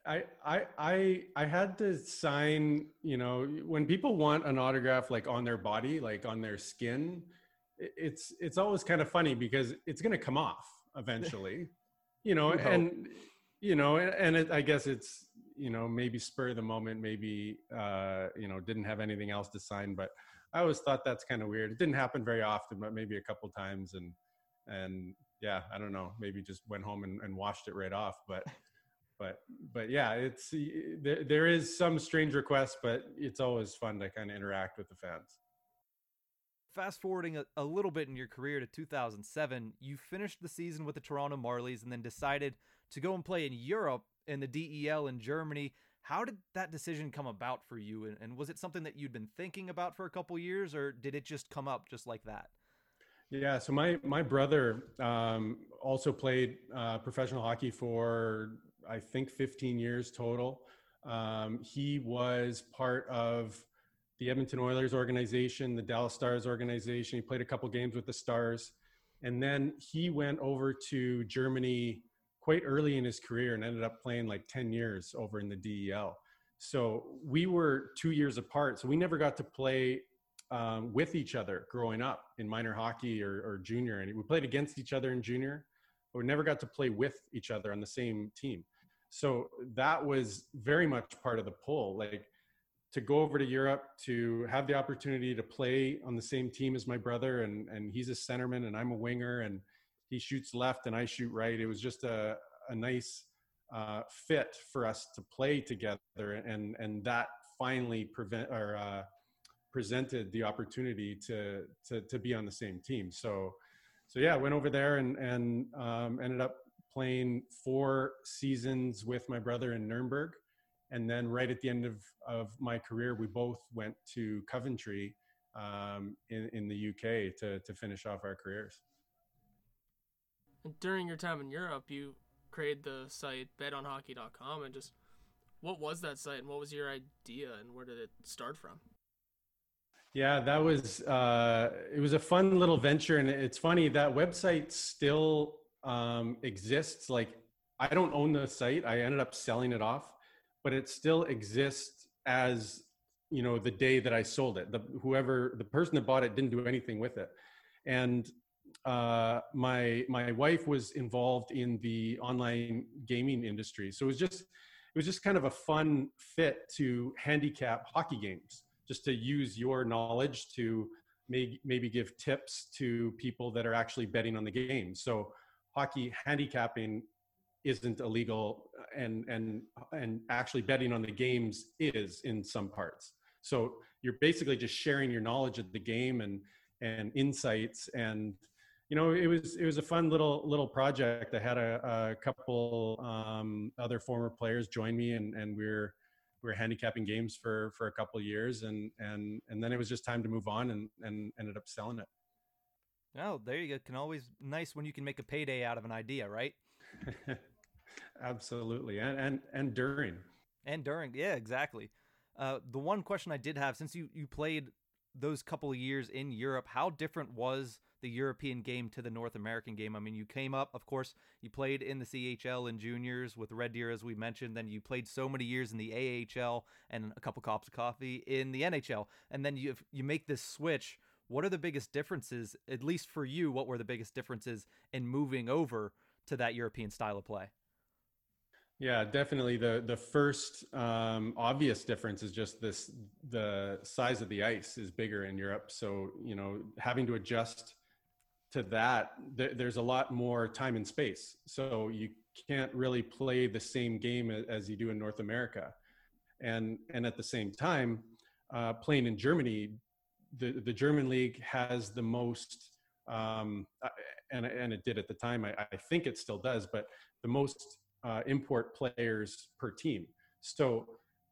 I, I I I had to sign, you know, when people want an autograph like on their body, like on their skin, it's it's always kind of funny because it's going to come off eventually. you know, and you know, and it, I guess it's, you know, maybe spur of the moment, maybe uh, you know, didn't have anything else to sign, but I always thought that's kind of weird. It didn't happen very often, but maybe a couple times and and yeah, I don't know, maybe just went home and, and washed it right off, but but but yeah it's there, there is some strange requests but it's always fun to kind of interact with the fans. Fast forwarding a, a, little bit in your career to 2007 you finished the season with the toronto marlies and then decided to go and play in europe in the del in germany. How did that decision come about for you and, and was it something that you'd been thinking about for a couple years or did it just come up just like that yeah, so my my brother um, also played uh, professional hockey for I think 15 years total. Um, he was part of the Edmonton Oilers organization, the Dallas Stars organization. He played a couple games with the Stars. And then he went over to Germany quite early in his career and ended up playing like 10 years over in the DEL. So we were two years apart. So we never got to play um, with each other growing up in minor hockey or, or junior. And we played against each other in junior, but we never got to play with each other on the same team so that was very much part of the pull like to go over to europe to have the opportunity to play on the same team as my brother and and he's a centerman and i'm a winger and he shoots left and i shoot right it was just a, a nice uh, fit for us to play together and and that finally prevent or uh, presented the opportunity to, to to be on the same team so so yeah went over there and and um, ended up playing four seasons with my brother in Nuremberg. And then right at the end of, of my career, we both went to Coventry um, in, in the UK to, to finish off our careers. And during your time in Europe, you created the site betonhockey.com and just what was that site and what was your idea and where did it start from? Yeah, that was uh, it was a fun little venture, and it's funny that website still um, exists. Like I don't own the site. I ended up selling it off, but it still exists as you know the day that I sold it. The whoever the person that bought it didn't do anything with it, and uh, my my wife was involved in the online gaming industry, so it was just it was just kind of a fun fit to handicap hockey games, just to use your knowledge to maybe maybe give tips to people that are actually betting on the game. So hockey handicapping isn't illegal and and and actually betting on the games is in some parts so you're basically just sharing your knowledge of the game and and insights and you know it was it was a fun little little project i had a, a couple um, other former players join me and and we we're we were handicapping games for for a couple of years and and and then it was just time to move on and and ended up selling it. Oh there you go. Can always nice when you can make a payday out of an idea right? Absolutely. And and and during. And during yeah exactly. Uh, the one question i did have since you you played those couple of years in europe how different was the European game to the North American game. I mean, you came up, of course, you played in the CHL in juniors with Red Deer, as we mentioned. Then you played so many years in the AHL and a couple cups of coffee in the NHL. And then you you make this switch. What are the biggest differences, at least for you? What were the biggest differences in moving over to that European style of play? Yeah, definitely. The the first um, obvious difference is just this: the size of the ice is bigger in Europe. So you know, having to adjust to that, th- there's a lot more time and space. So you can't really play the same game as you do in North America. And, and at the same time, uh, playing in Germany, the, the German league has the most, um, uh, and, and it did at the time, I, I think it still does, but the most uh, import players per team. So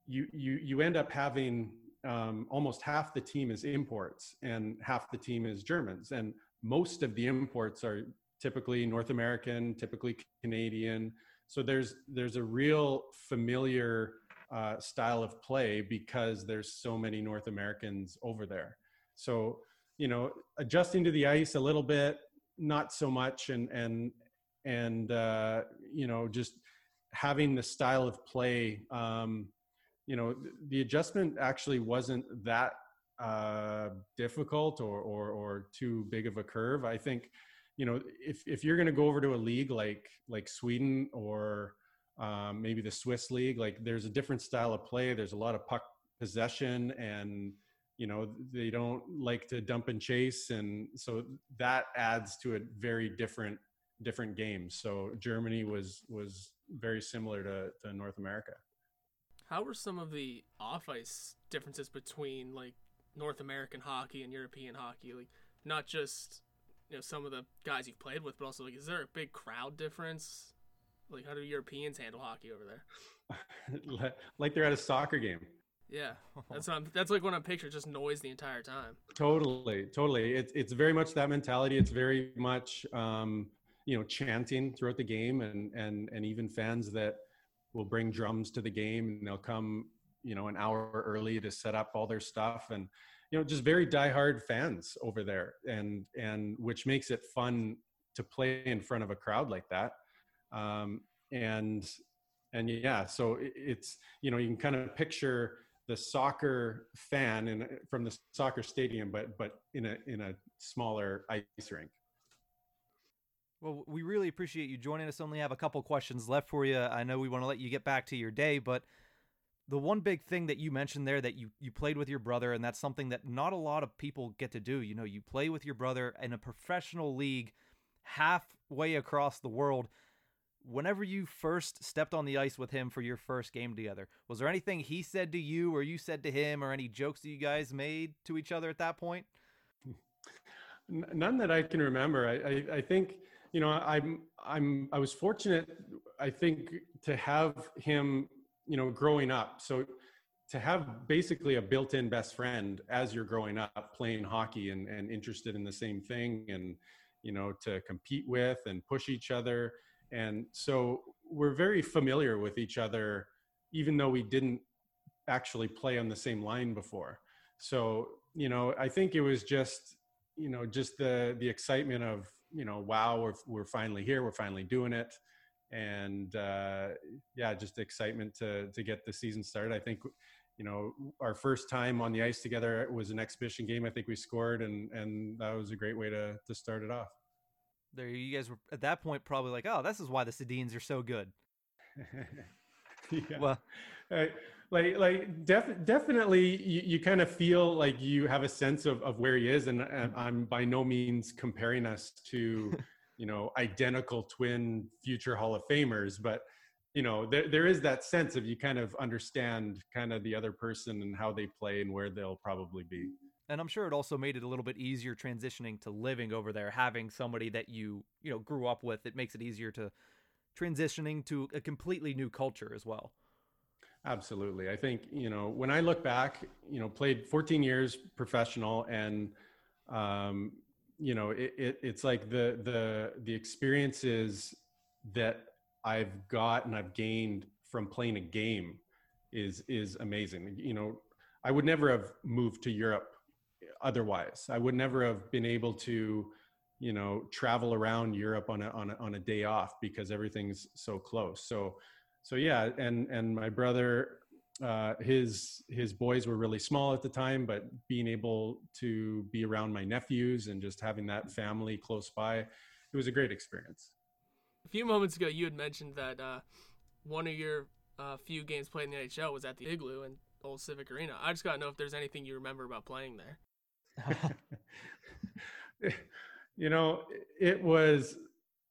you, you, you end up having um, almost half the team is imports and half the team is Germans. And most of the imports are typically North American, typically Canadian. So there's there's a real familiar uh, style of play because there's so many North Americans over there. So you know, adjusting to the ice a little bit, not so much, and and and uh, you know, just having the style of play. Um, you know, the adjustment actually wasn't that uh, difficult or, or, or too big of a curve. I think, you know, if, if you're going to go over to a league like, like Sweden or um, maybe the Swiss league, like there's a different style of play. There's a lot of puck possession and, you know, they don't like to dump and chase. And so that adds to a very different, different game. So Germany was, was very similar to, to North America. How were some of the off ice differences between like North American hockey and European hockey? Like not just you know some of the guys you've played with, but also like is there a big crowd difference? Like how do Europeans handle hockey over there? like they're at a soccer game. Yeah, that's what I'm, that's like when I'm picturing just noise the entire time. Totally, totally. It's it's very much that mentality. It's very much um, you know chanting throughout the game, and and and even fans that will bring drums to the game, and they'll come you know an hour early to set up all their stuff and you know just very diehard fans over there and and which makes it fun to play in front of a crowd like that um, and and yeah so it's you know you can kind of picture the soccer fan in from the soccer stadium but but in a in a smaller ice rink well, we really appreciate you joining us. Only have a couple questions left for you. I know we want to let you get back to your day, but the one big thing that you mentioned there that you you played with your brother and that's something that not a lot of people get to do you know you play with your brother in a professional league halfway across the world. Whenever you first stepped on the ice with him for your first game together was there anything he said to you or you said to him or any jokes that you guys made to each other at that point? None that i can remember. I i, I think you know i'm i'm i was fortunate i think to have him you know growing up. So to have basically a built-in best friend as you're growing up playing hockey and, and interested in the same thing and you know to compete with and push each other. And so we're very familiar with each other even though we didn't actually play on the same line before. So you know i think it was just you know just the the excitement of you know wow we're, we're finally here we're finally doing it and uh, yeah, just excitement to to get the season started. I think you know our first time on the ice together was an exhibition game. I think we scored, and and that was a great way to to start it off. There, you guys were at that point probably like, oh, this is why the Sedins are so good. yeah. Well, uh, like like def- definitely, you, you kind of feel like you have a sense of of where he is, and, and I'm by no means comparing us to you know identical twin future hall of famers but you know there, there is that sense of you kind of understand kind of the other person and how they play and where they'll probably be. And i'm sure it also made it a little bit easier transitioning to living over there having somebody that you you know grew up with. It makes it easier to transitioning to a completely new culture as well. Absolutely. I think you know when i look back you know played 14 years professional and um you know it, it it's like the the the experiences that I've got and I've gained from playing a game is is amazing. You know, I would never have moved to Europe otherwise. I would never have been able to, you know, travel around Europe on a on a, on a day off because everything's so close. So so yeah, and and my brother uh, his his boys were really small at the time, but being able to be around my nephews and just having that family close by, it was a great experience. A few moments ago, you had mentioned that uh, one of your uh, few games played in the NHL was at the Igloo and Old Civic Arena. I just got to know if there's anything you remember about playing there. you know, it was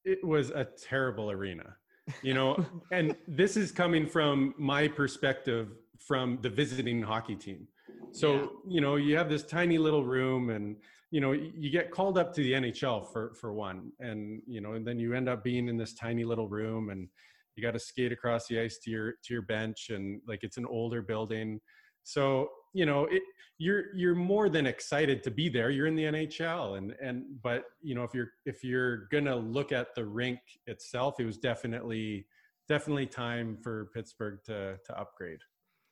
it was a terrible arena. You know, and this is coming from my perspective from the visiting hockey team. So, yeah. you know, you have this tiny little room and you know you get called up to the nhl for for one and you know and then you end up being in this tiny little room and you got to skate across the ice to your to your bench and like it's an older building so you know it you're you're more than excited to be there you're in the nhl and and but you know if you're if you're gonna look at the rink itself it was definitely definitely time for pittsburgh to to upgrade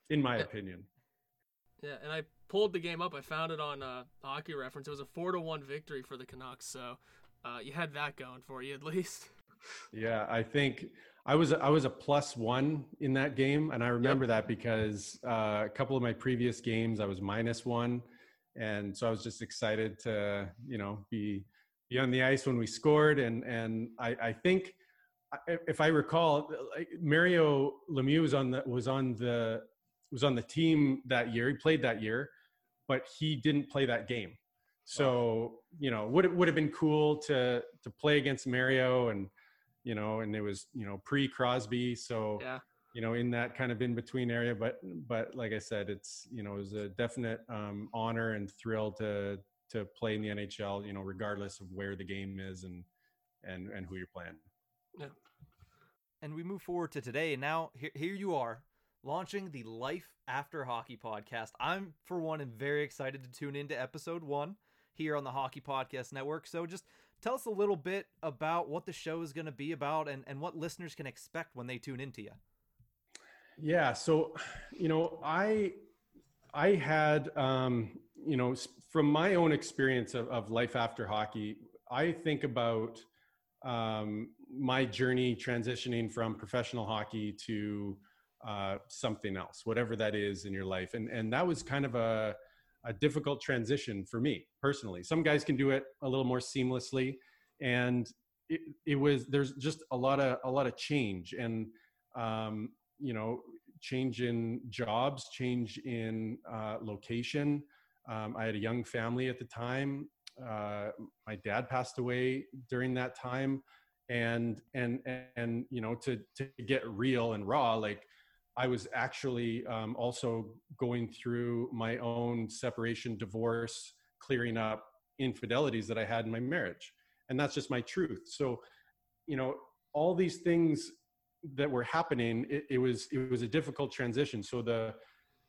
in my opinion yeah and i pulled the game up. I found it on uh, Hockey Reference. It was a four to one victory for the Canucks. So uh, you had that going for you at least. Yeah, I think I was I was a plus one in that game, and I remember yep. that because uh, a couple of my previous games I was minus one, and so I was just excited to you know be be on the ice when we scored, and and I, I think if I recall, Mario Lemieux was on the was on the was on the team that year. He played that year, but he didn't play that game. So you know, would it would have been cool to to play against Mario and you know, and it was you know pre Crosby, so yeah. you know in that kind of in between area. But but like I said, it's you know it was a definite um, honor and thrill to to play in the NHL. You know, regardless of where the game is and and and who you're playing. Yeah. And we move forward to today, and now here here you are launching the Life After Hockey podcast. I'm, for one, am very excited to tune into episode one here on the Hockey Podcast Network. So just tell us a little bit about what the show is going to be about and, and what listeners can expect when they tune into you. Yeah. So, you know, I, I had, um, you know, from my own experience of, of life after hockey, I think about um, my journey transitioning from professional hockey to uh, something else, whatever that is in your life. And, and that was kind of a, a difficult transition for me personally. Some guys can do it a little more seamlessly. And it, it was, there's just a lot of, a lot of change and, um, you know, change in jobs, change in uh, location. Um, I had a young family at the time. Uh, my dad passed away during that time and and and you know to to get real and raw like I was actually um, also going through my own separation, divorce, clearing up infidelities that I had in my marriage. And that's just my truth. So, you know, all these things that were happening, it, it was it was a difficult transition. So the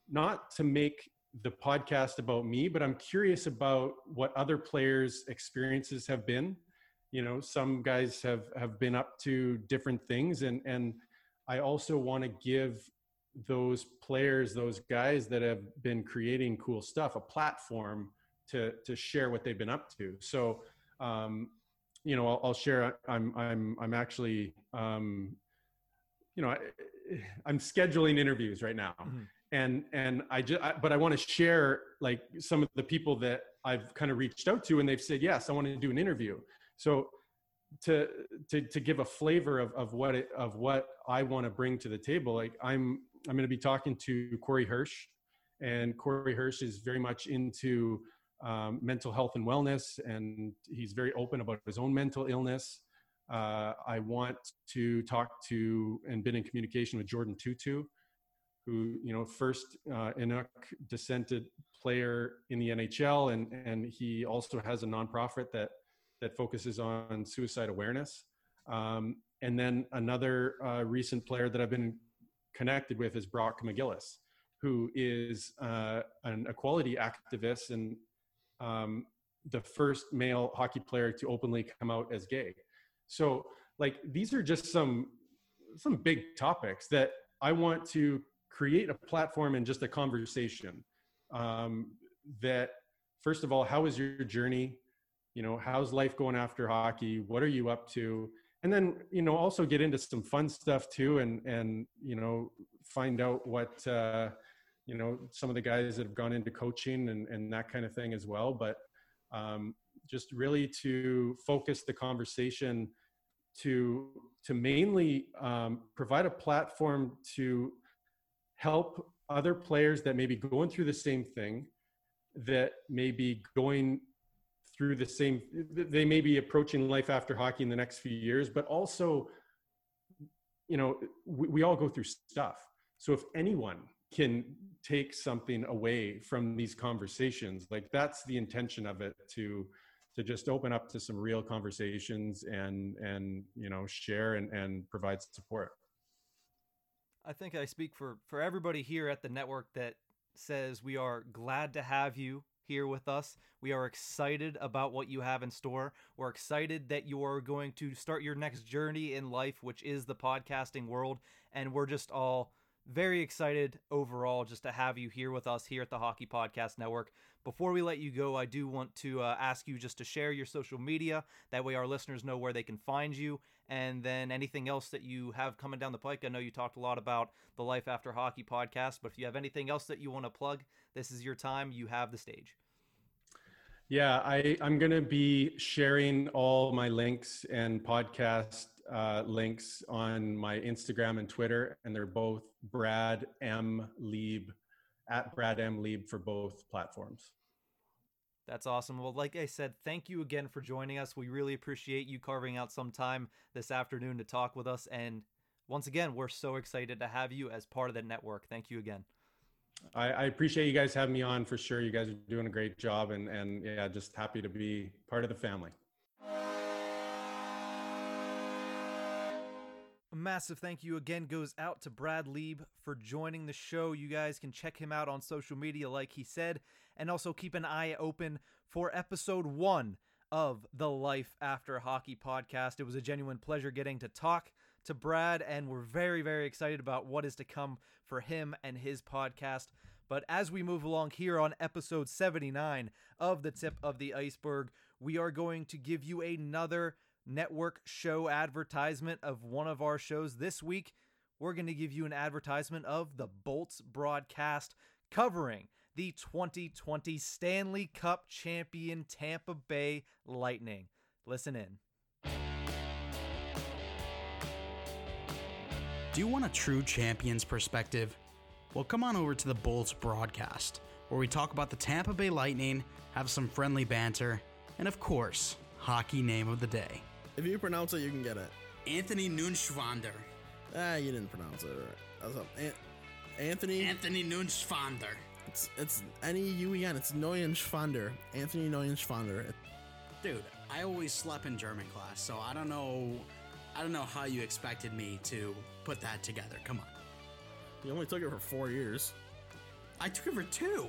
not to make the podcast about me, but I'm curious about what other players' experiences have been. You know, some guys have have been up to different things and and I also want to give those players, those guys that have been creating cool stuff, a platform to to share what they've been up to. So, um, you know, I'll, I'll, share. I'm I'm I'm actually, um, you know, I, am scheduling interviews right now, mm-hmm. and and I just, I, but I want to share like some of the people that I've kind of reached out to, and they've said yes, I want to do an interview. So to to to give a flavor of of what it of what I want to bring to the table. Like I'm I'm going to be talking to Corey Hirsch, and Corey Hirsch is very much into um, mental health and wellness, and he's very open about his own mental illness. Uh, I want to talk to and been in communication with Jordin Tootoo, who you know first uh, Inuk descended player in the NHL, and and he also has a nonprofit that that focuses on suicide awareness. Um, and then another uh, recent player that I've been connected with is Brock McGillis, who is uh, an equality activist and um, the first male hockey player to openly come out as gay. So, like, these are just some some big topics that I want to create a platform and just a conversation. Um, that first of all, how is your journey? You know, how's life going after hockey? What are you up to? And then, you know, also get into some fun stuff too, and and you know, find out what uh, you know some of the guys that have gone into coaching and and that kind of thing as well. But um, just really to focus the conversation to to mainly um, provide a platform to help other players that may be going through the same thing that may be going through the same they may be approaching life after hockey in the next few years but also you know we, we all go through stuff. So if anyone can take something away from these conversations like that's the intention of it to to just open up to some real conversations and and you know share and and provide support. I think i speak for for everybody here at the network that says we are glad to have you here with us. We are excited about what you have in store. We're excited that you are going to start your next journey in life, which is the podcasting world. And we're just all very excited overall just to have you here with us here at the Hockey Podcast Network. Before we let you go, I do want to uh, ask you just to share your social media. That way, our listeners know where they can find you. And then anything else that you have coming down the pike. I know you talked a lot about the Life After Hockey podcast, but if you have anything else that you want to plug, this is your time. You have the stage. Yeah, I, I'm going to be sharing all my links and podcast uh, links on my Instagram and Twitter, and they're both Brad M. Leeb at Brad M. Leeb for both platforms. That's awesome. Well, like I said, thank you again for joining us. We really appreciate you carving out some time this afternoon to talk with us. And once again, we're so excited to have you as part of the network. Thank you again. I, I appreciate you guys having me on for sure. You guys are doing a great job, and and yeah, just happy to be part of the family. A massive thank you again goes out to Brad Leeb for joining the show. You guys can check him out on social media, like he said, and also keep an eye open for episode one of the Life After Hockey podcast. It was a genuine pleasure getting to talk to Brad, and we're very, very excited about what is to come for him and his podcast. But as we move along here on episode 79 of The Tip of the Iceberg, we are going to give you another network show advertisement of one of our shows this week. We're going to give you an advertisement of the Bolts broadcast covering the 2020 Stanley Cup champion Tampa Bay Lightning. Listen in. Do you want a true champion's perspective? Well, come on over to the Bolts broadcast, where we talk about the Tampa Bay Lightning, have some friendly banter, and of course, hockey name of the day. If you pronounce it, you can get it. Anthony Nunschwander. Ah, you didn't pronounce it right. An- Anthony. Anthony Nunschwander. It's it's N E U E N. It's Neuenschwander. Anthony Neuenschwander. Dude, I always slept in German class, so I don't know. I don't know how you expected me to put that together. Come on. You only took it for four years. I took it for two.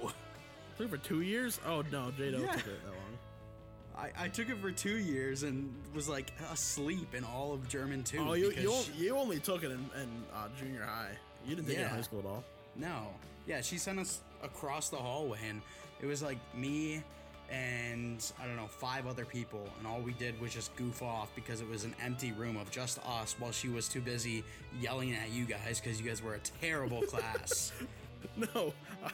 Took it for two years? Oh no, Jado yeah. took it that long. I, I took it for two years and was like asleep in all of German too. Oh, you you, she, you only took it in, in uh, junior high. You didn't take yeah. it in high school at all. No. Yeah, she sent us across the hallway, and it was like me and I don't know five other people, and all we did was just goof off because it was an empty room of just us, while she was too busy yelling at you guys because you guys were a terrible class. no, uh,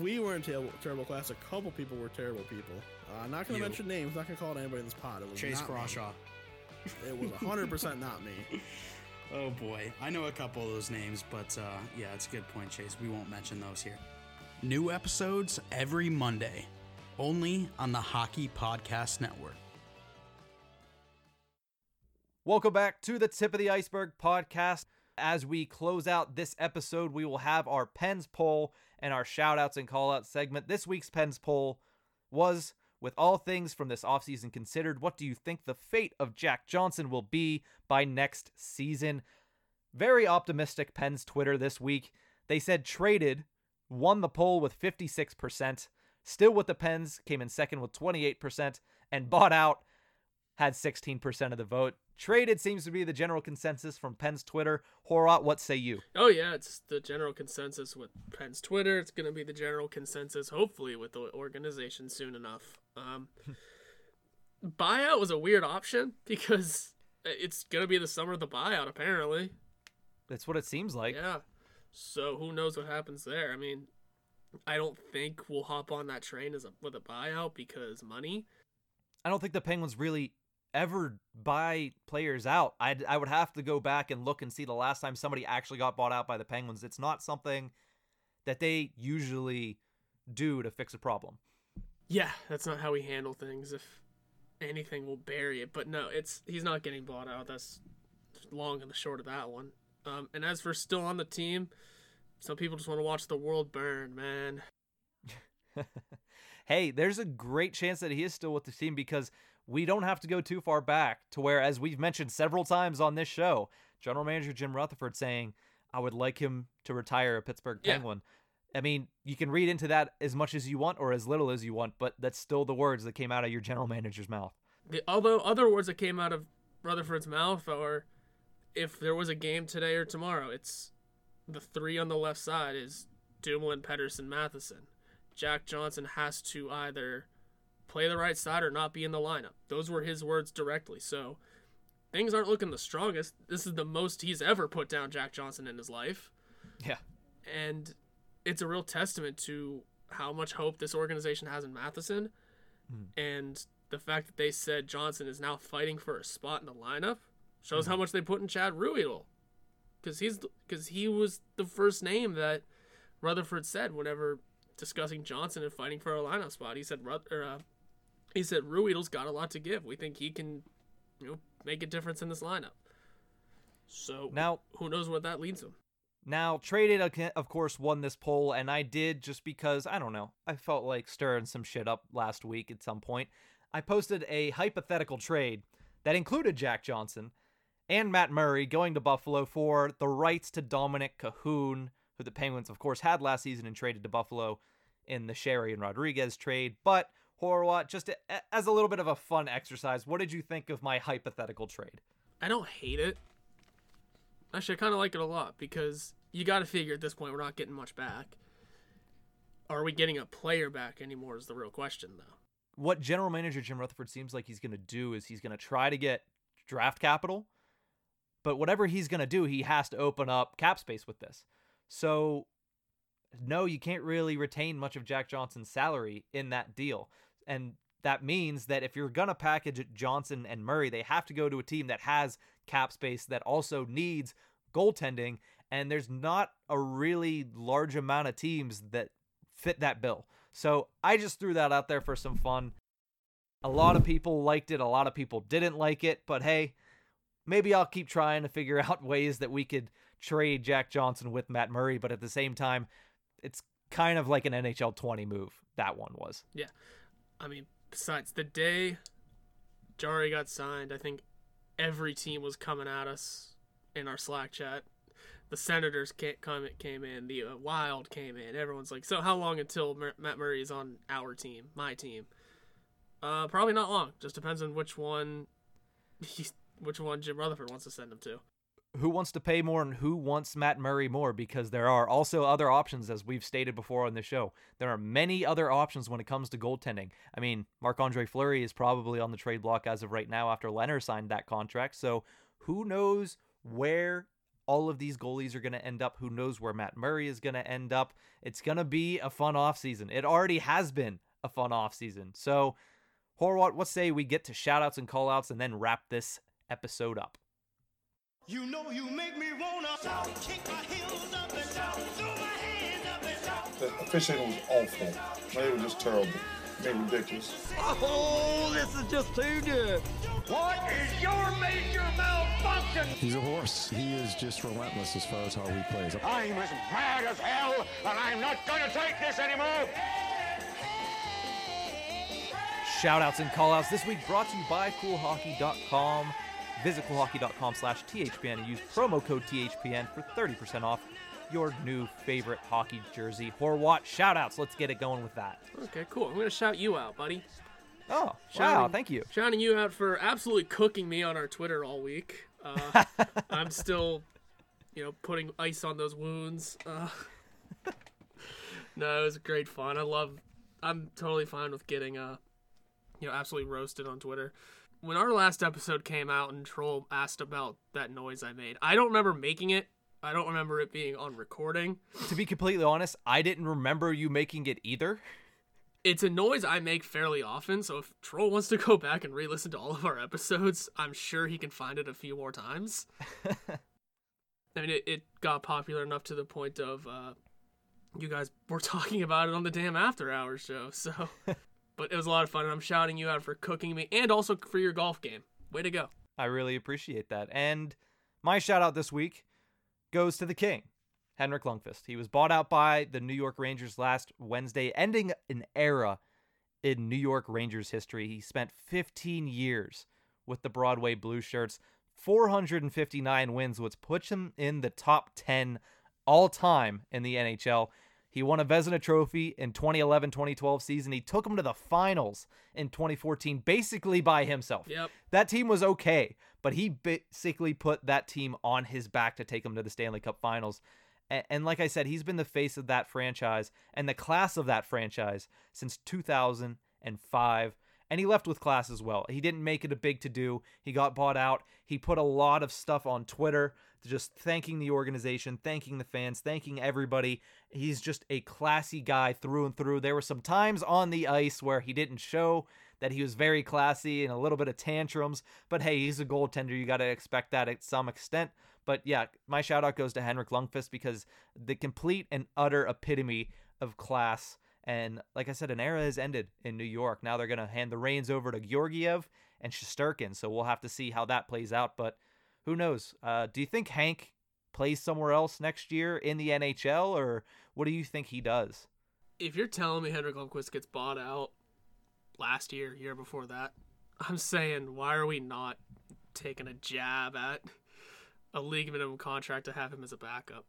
we weren't terrible, terrible class. A couple people were terrible people. I'm uh, not going to mention names. Not going to call anybody in this pod. It was Chase Crawshaw. It was 100% not me. Oh boy, I know a couple of those names, but uh, yeah, it's a good point, Chase. We won't mention those here. New episodes every Monday, only on the Hockey Podcast Network. Welcome back to the Tip of the Iceberg podcast. As we close out this episode, we will have our Pens poll and our shout outs and call out segment. This week's Pens poll was with all things from this offseason considered, what do you think the fate of Jack Johnson will be by next season? Very optimistic Pens Twitter this week. They said traded, won the poll with 56%, still with the Pens, came in second with 28%, and bought out had 16% of the vote. Traded seems to be the general consensus from Pens' Twitter. Horwat, what say you? Oh yeah, it's the general consensus with Pens' Twitter. It's going to be the general consensus, hopefully, with the organization soon enough. Um, buyout was a weird option because it's going to be the summer of the buyout, apparently. That's what it seems like. Yeah. So who knows what happens there? I mean, I don't think we'll hop on that train as a, with a buyout because money. I don't think the Penguins really ever buy players out. I I would have to go back and look and see the last time somebody actually got bought out by the Penguins. It's not something that they usually do to fix a problem. Yeah, that's not how we handle things. If anything, we'll bury it. But no, it's he's not getting bought out. That's long and the short of that one. Um, and as for still on the team, some people just want to watch the world burn, man. hey, there's a great chance that he is still with the team because we don't have to go too far back to where, as we've mentioned several times on this show, General Manager Jim Rutherford saying, I would like him to retire a Pittsburgh Penguin. Yeah. I mean, you can read into that as much as you want or as little as you want, but that's still the words that came out of your general manager's mouth. The, although other words that came out of Rutherford's mouth are if there was a game today or tomorrow, it's the three on the left side is Dumoulin, Pettersson, Matheson. Jack Johnson has to either play the right side or not be in the lineup. Those were his words directly. So things aren't looking the strongest. This is the most he's ever put down Jack Johnson in his life. Yeah. And it's a real testament to how much hope this organization has in Matheson mm. and the fact that they said Johnson is now fighting for a spot in the lineup shows mm. how much they put in Chad Ruhwedel. Cuz he's cuz he was the first name that Rutherford said whenever discussing Johnson and fighting for a lineup spot. He said or, uh, he said Ruhwedel's got a lot to give. We think he can, you know, make a difference in this lineup. So now, who knows what that leads him? Now, traded of course won this poll, and I did just because I don't know. I felt like stirring some shit up last week at some point. I posted a hypothetical trade that included Jack Johnson and Matt Murray going to Buffalo for the rights to Dominik Kahun, who the Penguins, of course, had last season and traded to Buffalo in the Sheary and Rodrigues trade. But Horwat, just as a little bit of a fun exercise, what did you think of my hypothetical trade? I don't hate it. Actually, I kind of like it a lot because you got to figure at this point we're not getting much back. Are we getting a player back anymore? Is the real question, though. What general manager Jim Rutherford seems like he's going to do is he's going to try to get draft capital, but whatever he's going to do, he has to open up cap space with this. So, no, you can't really retain much of Jack Johnson's salary in that deal. And that means that if you're going to package Johnson and Murray, they have to go to a team that has cap space that also needs goaltending. And there's not a really large amount of teams that fit that bill. So I just threw that out there for some fun. A lot of people liked it, a lot of people didn't like it, but hey, maybe I'll keep trying to figure out ways that we could trade Jack Johnson with Matt Murray, but at the same time, it's kind of like an NHL 20 move. That one was. Yeah. I mean, besides the day Jarry got signed, I think every team was coming at us in our Slack chat. The Senators come came in, the uh, Wild came in. Everyone's like, "So how long until Matt Murray is on our team, my team?" Uh, probably not long. Just depends on which one, which one Jim Rutherford wants to send him to who wants to pay more and who wants Matt Murray more because there are also other options as we've stated before on the show. There are many other options when it comes to goaltending. I mean, Marc-Andre Fleury is probably on the trade block as of right now after Lehner signed that contract. So, who knows where all of these goalies are going to end up? Who knows where Matt Murray is going to end up? It's going to be a fun offseason. It already has been a fun offseason. So, Horwat, what say we get to shoutouts and callouts and then wrap this episode up? You know you make me wanna shout, kick my heels up and shout, throw my hands up and shout. The officiating was awful. They were just terrible. Damon Dickies. Oh, this is just too good. What is your major malfunction? He's a horse. He is just relentless as far as how he plays. I'm as mad as hell, and I'm not going to take this anymore. Shoutouts and callouts this week brought to you by CoolHockey.com. Visit CoolHockey.com slash THPN and use promo code THPN for 30% off your new favorite hockey jersey. Horwat, shoutouts. Let's get it going with that. Okay, cool. I'm gonna shout you out, buddy. Oh, wow. Shouting- Thank you. Shouting you out for absolutely cooking me on our Twitter all week. Uh, I'm still, you know, putting ice on those wounds. Uh, no, it was great fun. I love. I'm totally fine with getting uh, you know, absolutely roasted on Twitter. When our last episode came out and Troll asked about that noise I made, I don't remember making it. I don't remember it being on recording. To be completely honest, I didn't remember you making it either. it's a noise I make fairly often, so if Troll wants to go back and re-listen to all of our episodes, I'm sure he can find it a few more times. I mean, it, it got popular enough to the point of uh, you guys were talking about it on the damn After Hours show. So, but it was a lot of fun, and I'm shouting you out for cooking me and also for your golf game. Way to go! I really appreciate that. And my shout out this week goes to the king, Henrik Lundqvist. He was bought out by the New York Rangers last Wednesday, ending an era in New York Rangers history. He spent 15 years with the Broadway Blue Shirts, 459 wins, which puts him in the top 10 all time in the NHL. He won a Vezina Trophy in 2011-2012 season. He took him to the finals in 2014 basically by himself. Yep. That team was okay, but he basically put that team on his back to take them to the Stanley Cup Finals. And, and like I said, he's been the face of that franchise and the class of that franchise since 2005. And he left with class as well. He didn't make it a big to do. He got bought out. He put a lot of stuff on Twitter, just thanking the organization, thanking the fans, thanking everybody. He's just a classy guy through and through. There were some times on the ice where he didn't show that he was very classy and a little bit of tantrums. But hey, he's a goaltender. You got to expect that at some extent. But yeah, my shout out goes to Henrik Lundqvist because the complete and utter epitome of class. And like I said, an era has ended in New York. Now they're going to hand the reins over to Georgiev and Shesterkin. So we'll have to see how that plays out. But who knows? Uh, do you think Hank plays somewhere else next year in the NHL, or what do you think he does? If you're telling me Henrik Lundqvist gets bought out last year, year before that, I'm saying why are we not taking a jab at a league minimum contract to have him as a backup?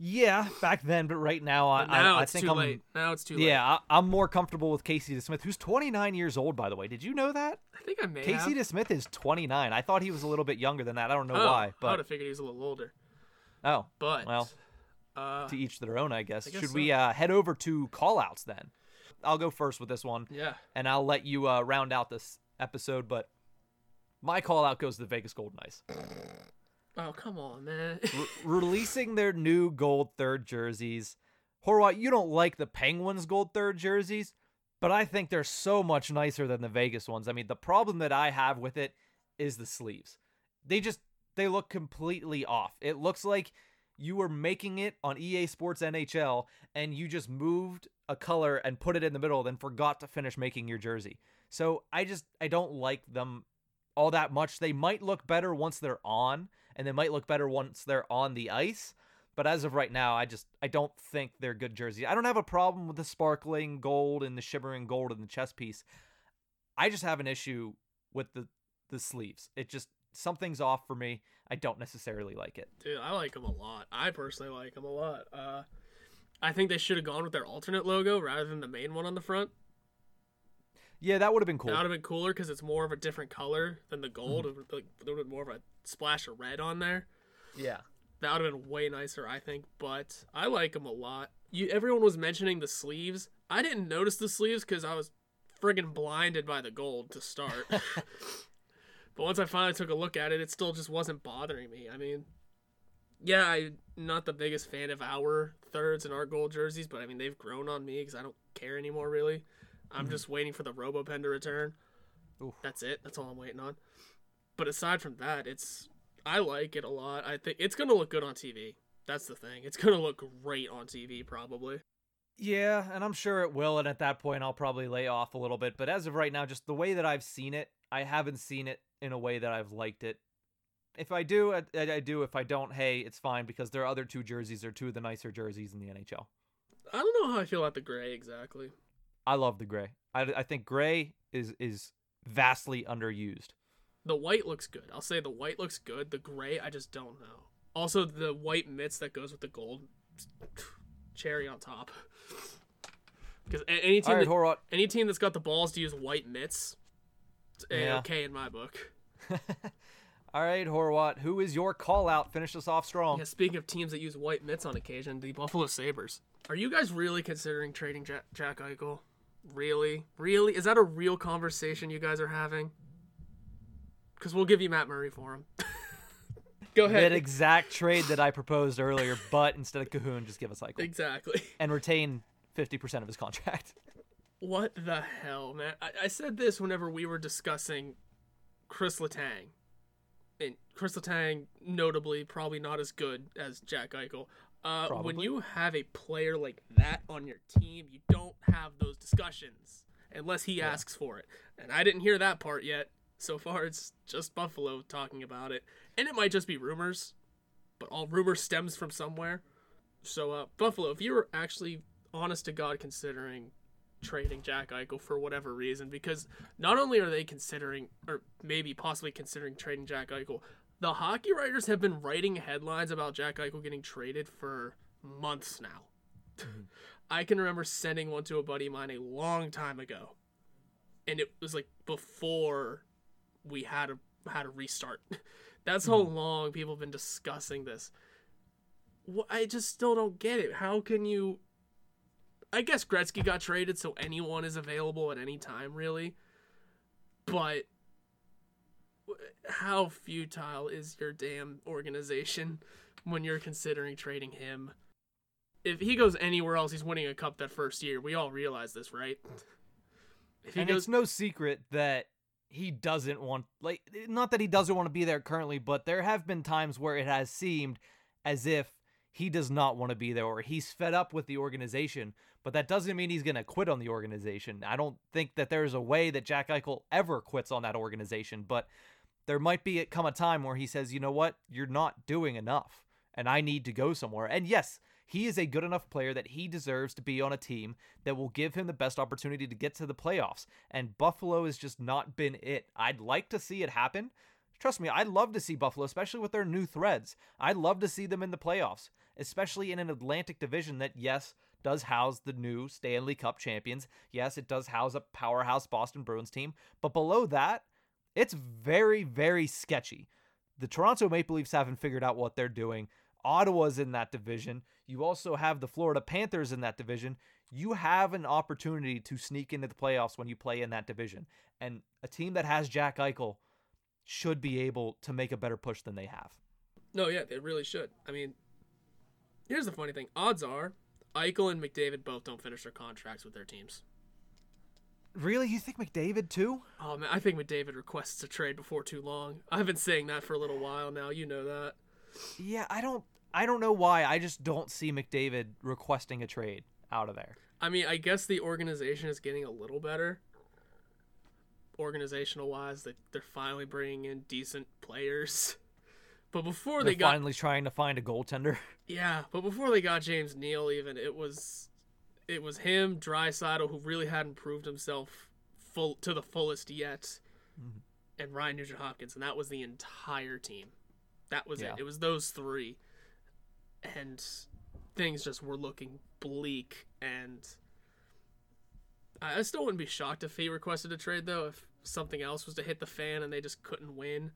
Yeah, back then, but right now, I, But now I, I it's think too I'm. late. Now it's too late. Yeah, I, I'm more comfortable with Casey DeSmith, who's 29 years old, by the way. Did you know that? I think I may Casey have. DeSmith is 29. I thought he was a little bit younger than that. I don't know oh, why, I would but have figured he was a little older. oh, But well, uh, to each their own, I guess. I guess Should so. we uh, head over to callouts then? I'll go first with this one, yeah, and I'll let you uh, round out this episode. But my call out goes to the Vegas Golden Knights. Oh come on, man. Re- releasing their new gold third jerseys. Horwat, you don't like the Penguins gold third jerseys, but I think they're so much nicer than the Vegas ones. I mean, the problem that I have with it is the sleeves. They just they look completely off. It looks like you were making it on EA Sports NHL and you just moved a color and put it in the middle then forgot to finish making your jersey. So I just I don't like them all that much. They might look better once they're on and they might look better once they're on the ice. But as of right now, I just I don't think they're good jerseys. I don't have a problem with the sparkling gold and the shimmering gold in the chest piece. I just have an issue with the the sleeves. It just something's off for me. I don't necessarily like it. Dude, I like them a lot. I personally like them a lot. Uh, I think they should have gone with their alternate logo rather than the main one on the front. Yeah, that would have been cool. That would have been cooler because it's more of a different color than the gold. Mm-hmm. It Like, there would have been more of a splash of red on there. Yeah. That would have been way nicer, I think. But I like them a lot. You, everyone was mentioning the sleeves. I didn't notice the sleeves because I was friggin' blinded by the gold to start. but once I finally took a look at it, it still just wasn't bothering me. I mean, yeah, I'm not the biggest fan of our thirds and our gold jerseys, but I mean they've grown on me because I don't care anymore. Really, I'm mm-hmm. just waiting for the RoboPen to return. Oof. That's it. That's all I'm waiting on. But aside from that, it's I like it a lot. I think it's gonna look good on TV. That's the thing. It's gonna look great on TV, probably. Yeah, and I'm sure it will. And at that point, I'll probably lay off a little bit. But as of right now, just the way that I've seen it, I haven't seen it in a way that I've liked it. If I do, I, I do. If I don't, hey, it's fine because their other two jerseys are two of the nicer jerseys in the NHL. I don't know how I feel about the gray exactly. I love the gray. I, I think gray is is vastly underused. The white looks good. I'll say the white looks good. The gray, I just don't know. Also, the white mitts that goes with the gold, cherry on top. Because any team, right, that, any team that's got the balls to use white mitts, it's Yeah. okay in my book. All right, Horwat, who is your call out? Finish us off strong. Yeah, speaking of teams that use white mitts on occasion, the Buffalo Sabres. Are you guys really considering trading Jack, Jack Eichel? Really? Really? Is that a real conversation you guys are having? Because we'll give you Matt Murray for him. Go ahead. That exact trade that I proposed earlier, but instead of Kahun, just give us Eichel exactly. and retain 50% of his contract. What the hell, man? I, I said this whenever we were discussing Chris Letang. And Chris Letang, notably, probably not as good as Jack Eichel. Uh, when you have a player like that on your team, you don't have those discussions unless he asks for it. And I didn't hear that part yet. So far, it's just Buffalo talking about it. And it might just be rumors, but all rumor stems from somewhere. So, uh, Buffalo, if you were actually honest to God considering trading Jack Eichel for whatever reason, because not only are they considering, or maybe possibly considering trading Jack Eichel, the hockey writers have been writing headlines about Jack Eichel getting traded for months now. I can remember sending one to a buddy of mine a long time ago, and it was like before we had a had a restart. That's how hmm. long people have been discussing this. Wh- I just still don't get it. How can you? I guess Gretzky got traded, so anyone is available at any time, really. But how futile is your damn organization when you're considering trading him? If he goes anywhere else, he's winning a cup that first year. We all realize this, right? If he and goes, it's no secret that he doesn't want like not that he doesn't want to be there currently, but there have been times where it has seemed as if he does not want to be there or he's fed up with the organization, but that doesn't mean he's going to quit on the organization. I don't think that there's a way that Jack Eichel ever quits on that organization, but there might be come a time where he says, "You know what? You're not doing enough and I need to go somewhere." And yes, he is a good enough player that he deserves to be on a team that will give him the best opportunity to get to the playoffs. And Buffalo has just not been it. I'd like to see it happen. Trust me, I'd love to see Buffalo, especially with their new threads. I'd love to see them in the playoffs, especially in an Atlantic division that, yes, does house the new Stanley Cup champions. Yes, it does house a powerhouse Boston Bruins team. But below that, it's very, very sketchy. The Toronto Maple Leafs haven't figured out what they're doing. Ottawa's in that division. You also have the Florida Panthers in that division. You have an opportunity to sneak into the playoffs when you play in that division. And a team that has Jack Eichel should be able to make a better push than they have. No, yeah, they really should. I mean, here's the funny thing: odds are Eichel and McDavid both don't finish their contracts with their teams. Really? You think McDavid too? Oh man, I think McDavid requests a trade before too long. I've been saying that for a little while now. You know that. Yeah, I don't I don't know why. I just don't see McDavid requesting a trade out of there. I mean, I guess the organization is getting a little better. Organizational wise, that they're finally bringing in decent players. But before They're they got finally trying to find a goaltender. Yeah, but before they got James Neal, even it was, it was him, Draisaitl, who really hadn't proved himself full to the fullest yet, mm-hmm. and Ryan Nugent Hopkins, and that was the entire team. That was Yeah. it. It was those three, and things just were looking bleak. And I I still wouldn't be shocked if he requested a trade, though. If something else was to hit the fan and they just couldn't win,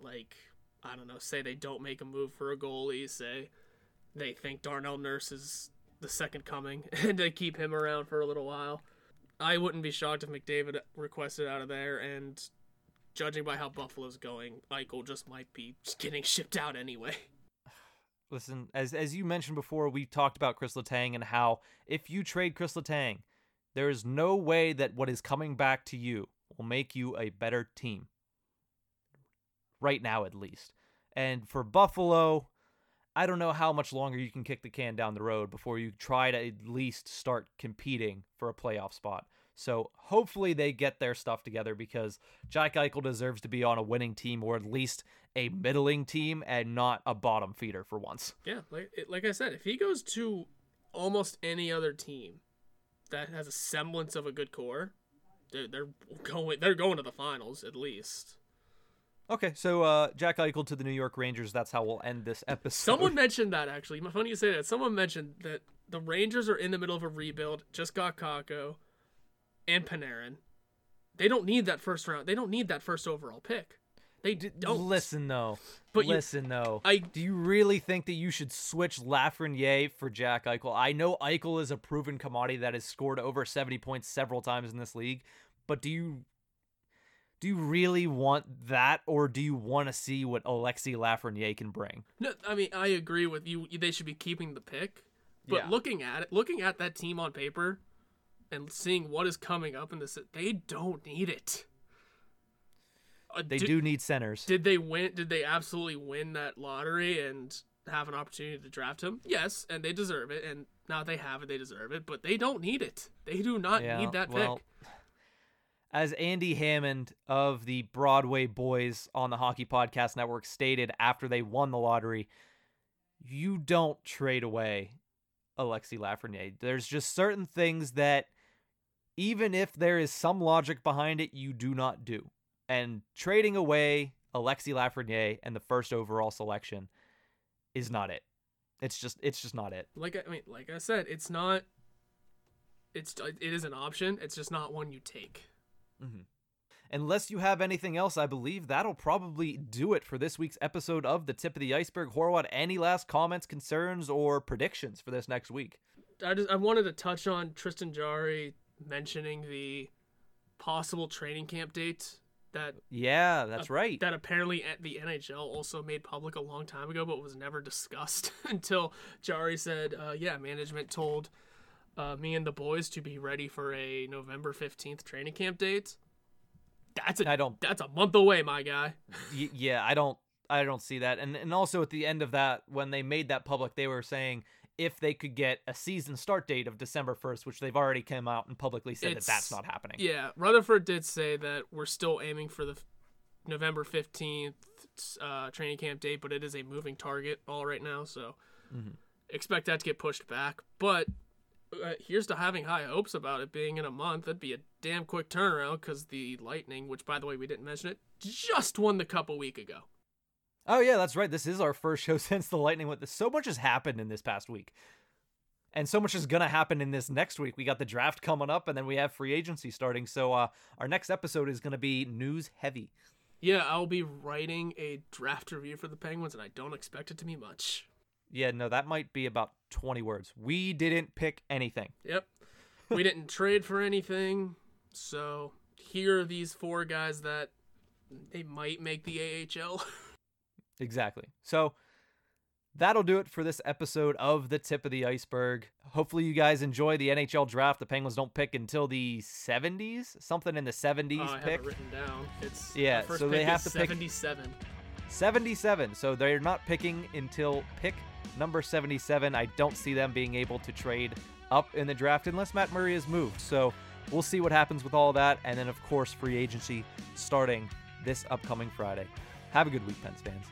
like I don't know, say they don't make a move for a goalie, say they think Darnell Nurse is the second coming and to keep him around for a little while. I wouldn't be shocked if McDavid requested out of there and judging by how Buffalo's going, Eichel just might be just getting shipped out anyway. Listen, as as you mentioned before, we talked about Chris Letang and how if you trade Chris Letang, there is no way that what is coming back to you will make you a better team. Right now, at least. And for Buffalo, I don't know how much longer you can kick the can down the road before you try to at least start competing for a playoff spot. So hopefully they get their stuff together because Jack Eichel deserves to be on a winning team or at least a middling team and not a bottom feeder for once. Yeah, like like I said, if he goes to almost any other team that has a semblance of a good core, they're, they're going they're going to the finals at least. Okay, so uh, Jack Eichel to the New York Rangers. That's how we'll end this episode. Someone mentioned that actually. Funny you say that. Someone mentioned that the Rangers are in the middle of a rebuild. Just got Kakko and Panarin. They don't need that first round. They don't need that first overall pick. They don't listen though. But you- listen though. I- do you really think that you should switch Lafreniere for Jack Eichel? I know Eichel is a proven commodity that has scored over seventy points several times in this league, but do you do you really want that, or do you want to see what Alexi Lafreniere can bring? No, I mean I agree with you. They should be keeping the pick, but Yeah. looking at it, looking at that team on paper, and seeing what is coming up in this, they don't need it. Uh, They did- do need centers. Did they win? Did they absolutely win that lottery and have an opportunity to draft him? Yes, and they deserve it. And now they have it, they deserve it. But they don't need it. They do not Yeah, need that well, pick. As Andy Hammond of the Broadway Boys on the Hockey Podcast Network stated after they won the lottery, you don't trade away Alexi Lafreniere. There's just certain things that, even if there is some logic behind it, you do not do. And trading away Alexi Lafreniere and the first overall selection is not it. It's just it's just not it. Like I mean, like I said, it's not. It's it is an option. It's just not one you take. Unless you have anything else, I believe that'll probably do it for this week's episode of the Tip of the Iceberg. Horwat, any last comments, concerns, or predictions for this next week? I just I wanted to touch on Tristan Jarry mentioning the possible training camp date that Yeah, that's right. that apparently the NHL also made public a long time ago, but was never discussed until Jarry said, uh, "Yeah, management told uh, me and the boys to be ready for a November fifteenth training camp date." That's a I don't- That's a month away, my guy. Y- yeah, I don't I don't see that. And and also at the end of that when they made that public, they were saying if they could get a season start date of December 1st, which they've already come out and publicly said that that's not happening. Yeah, Rutherford did say that we're still aiming for the November fifteenth uh, training camp date, but it is a moving target all right now, so expect that to get pushed back. But uh, here's to having high hopes about it being in a month. That'd be a damn quick turnaround because the Lightning, which by the way we didn't mention it, just won the cup a week ago. Oh yeah, that's right. This is our first show since the Lightning went. So much has happened in this past week. And so much is gonna happen in this next week. We got the draft coming up, and then we have free agency starting. So uh, our next episode is gonna be news heavy. Yeah, I'll be writing a draft review for the Penguins, and I don't expect it to be much. Yeah, no, that might be about twenty words. We didn't pick anything. Yep. We didn't trade for anything. So here are these four guys that they might make the AHL. Exactly. So that'll do it for this episode of the tip of the iceberg. Hopefully, you guys enjoy the NHL draft. The Penguins don't pick until the 70s, something in the 70s Oh, I have pick. it written down. It's Yeah, so they have to pick- 77. 77. So they're not picking until pick number 77. I don't see them being able to trade up in the draft unless Matt Murray is moved. So we'll see what happens with all that. And then, of course, free agency starting this upcoming Friday. Have a good week, Pens fans.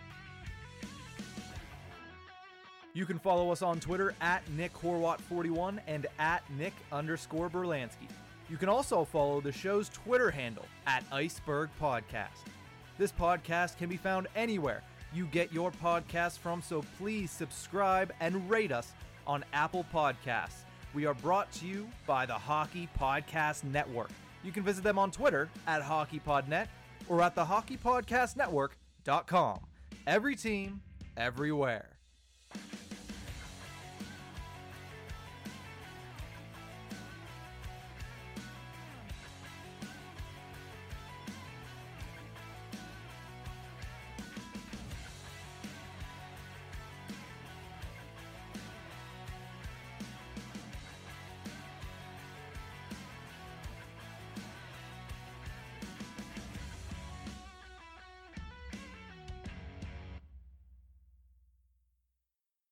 You can follow us on Twitter at Nick Horwat41 and at Nick underscore Berlansky. You can also follow the show's Twitter handle at Iceberg Podcast. This podcast can be found anywhere you get your podcast from, so please subscribe and rate us on Apple Podcasts. We are brought to you by the Hockey Podcast Network. You can visit them on Twitter at HockeyPodNet or at the HockeyPodcastNetwork.com. Every team, everywhere.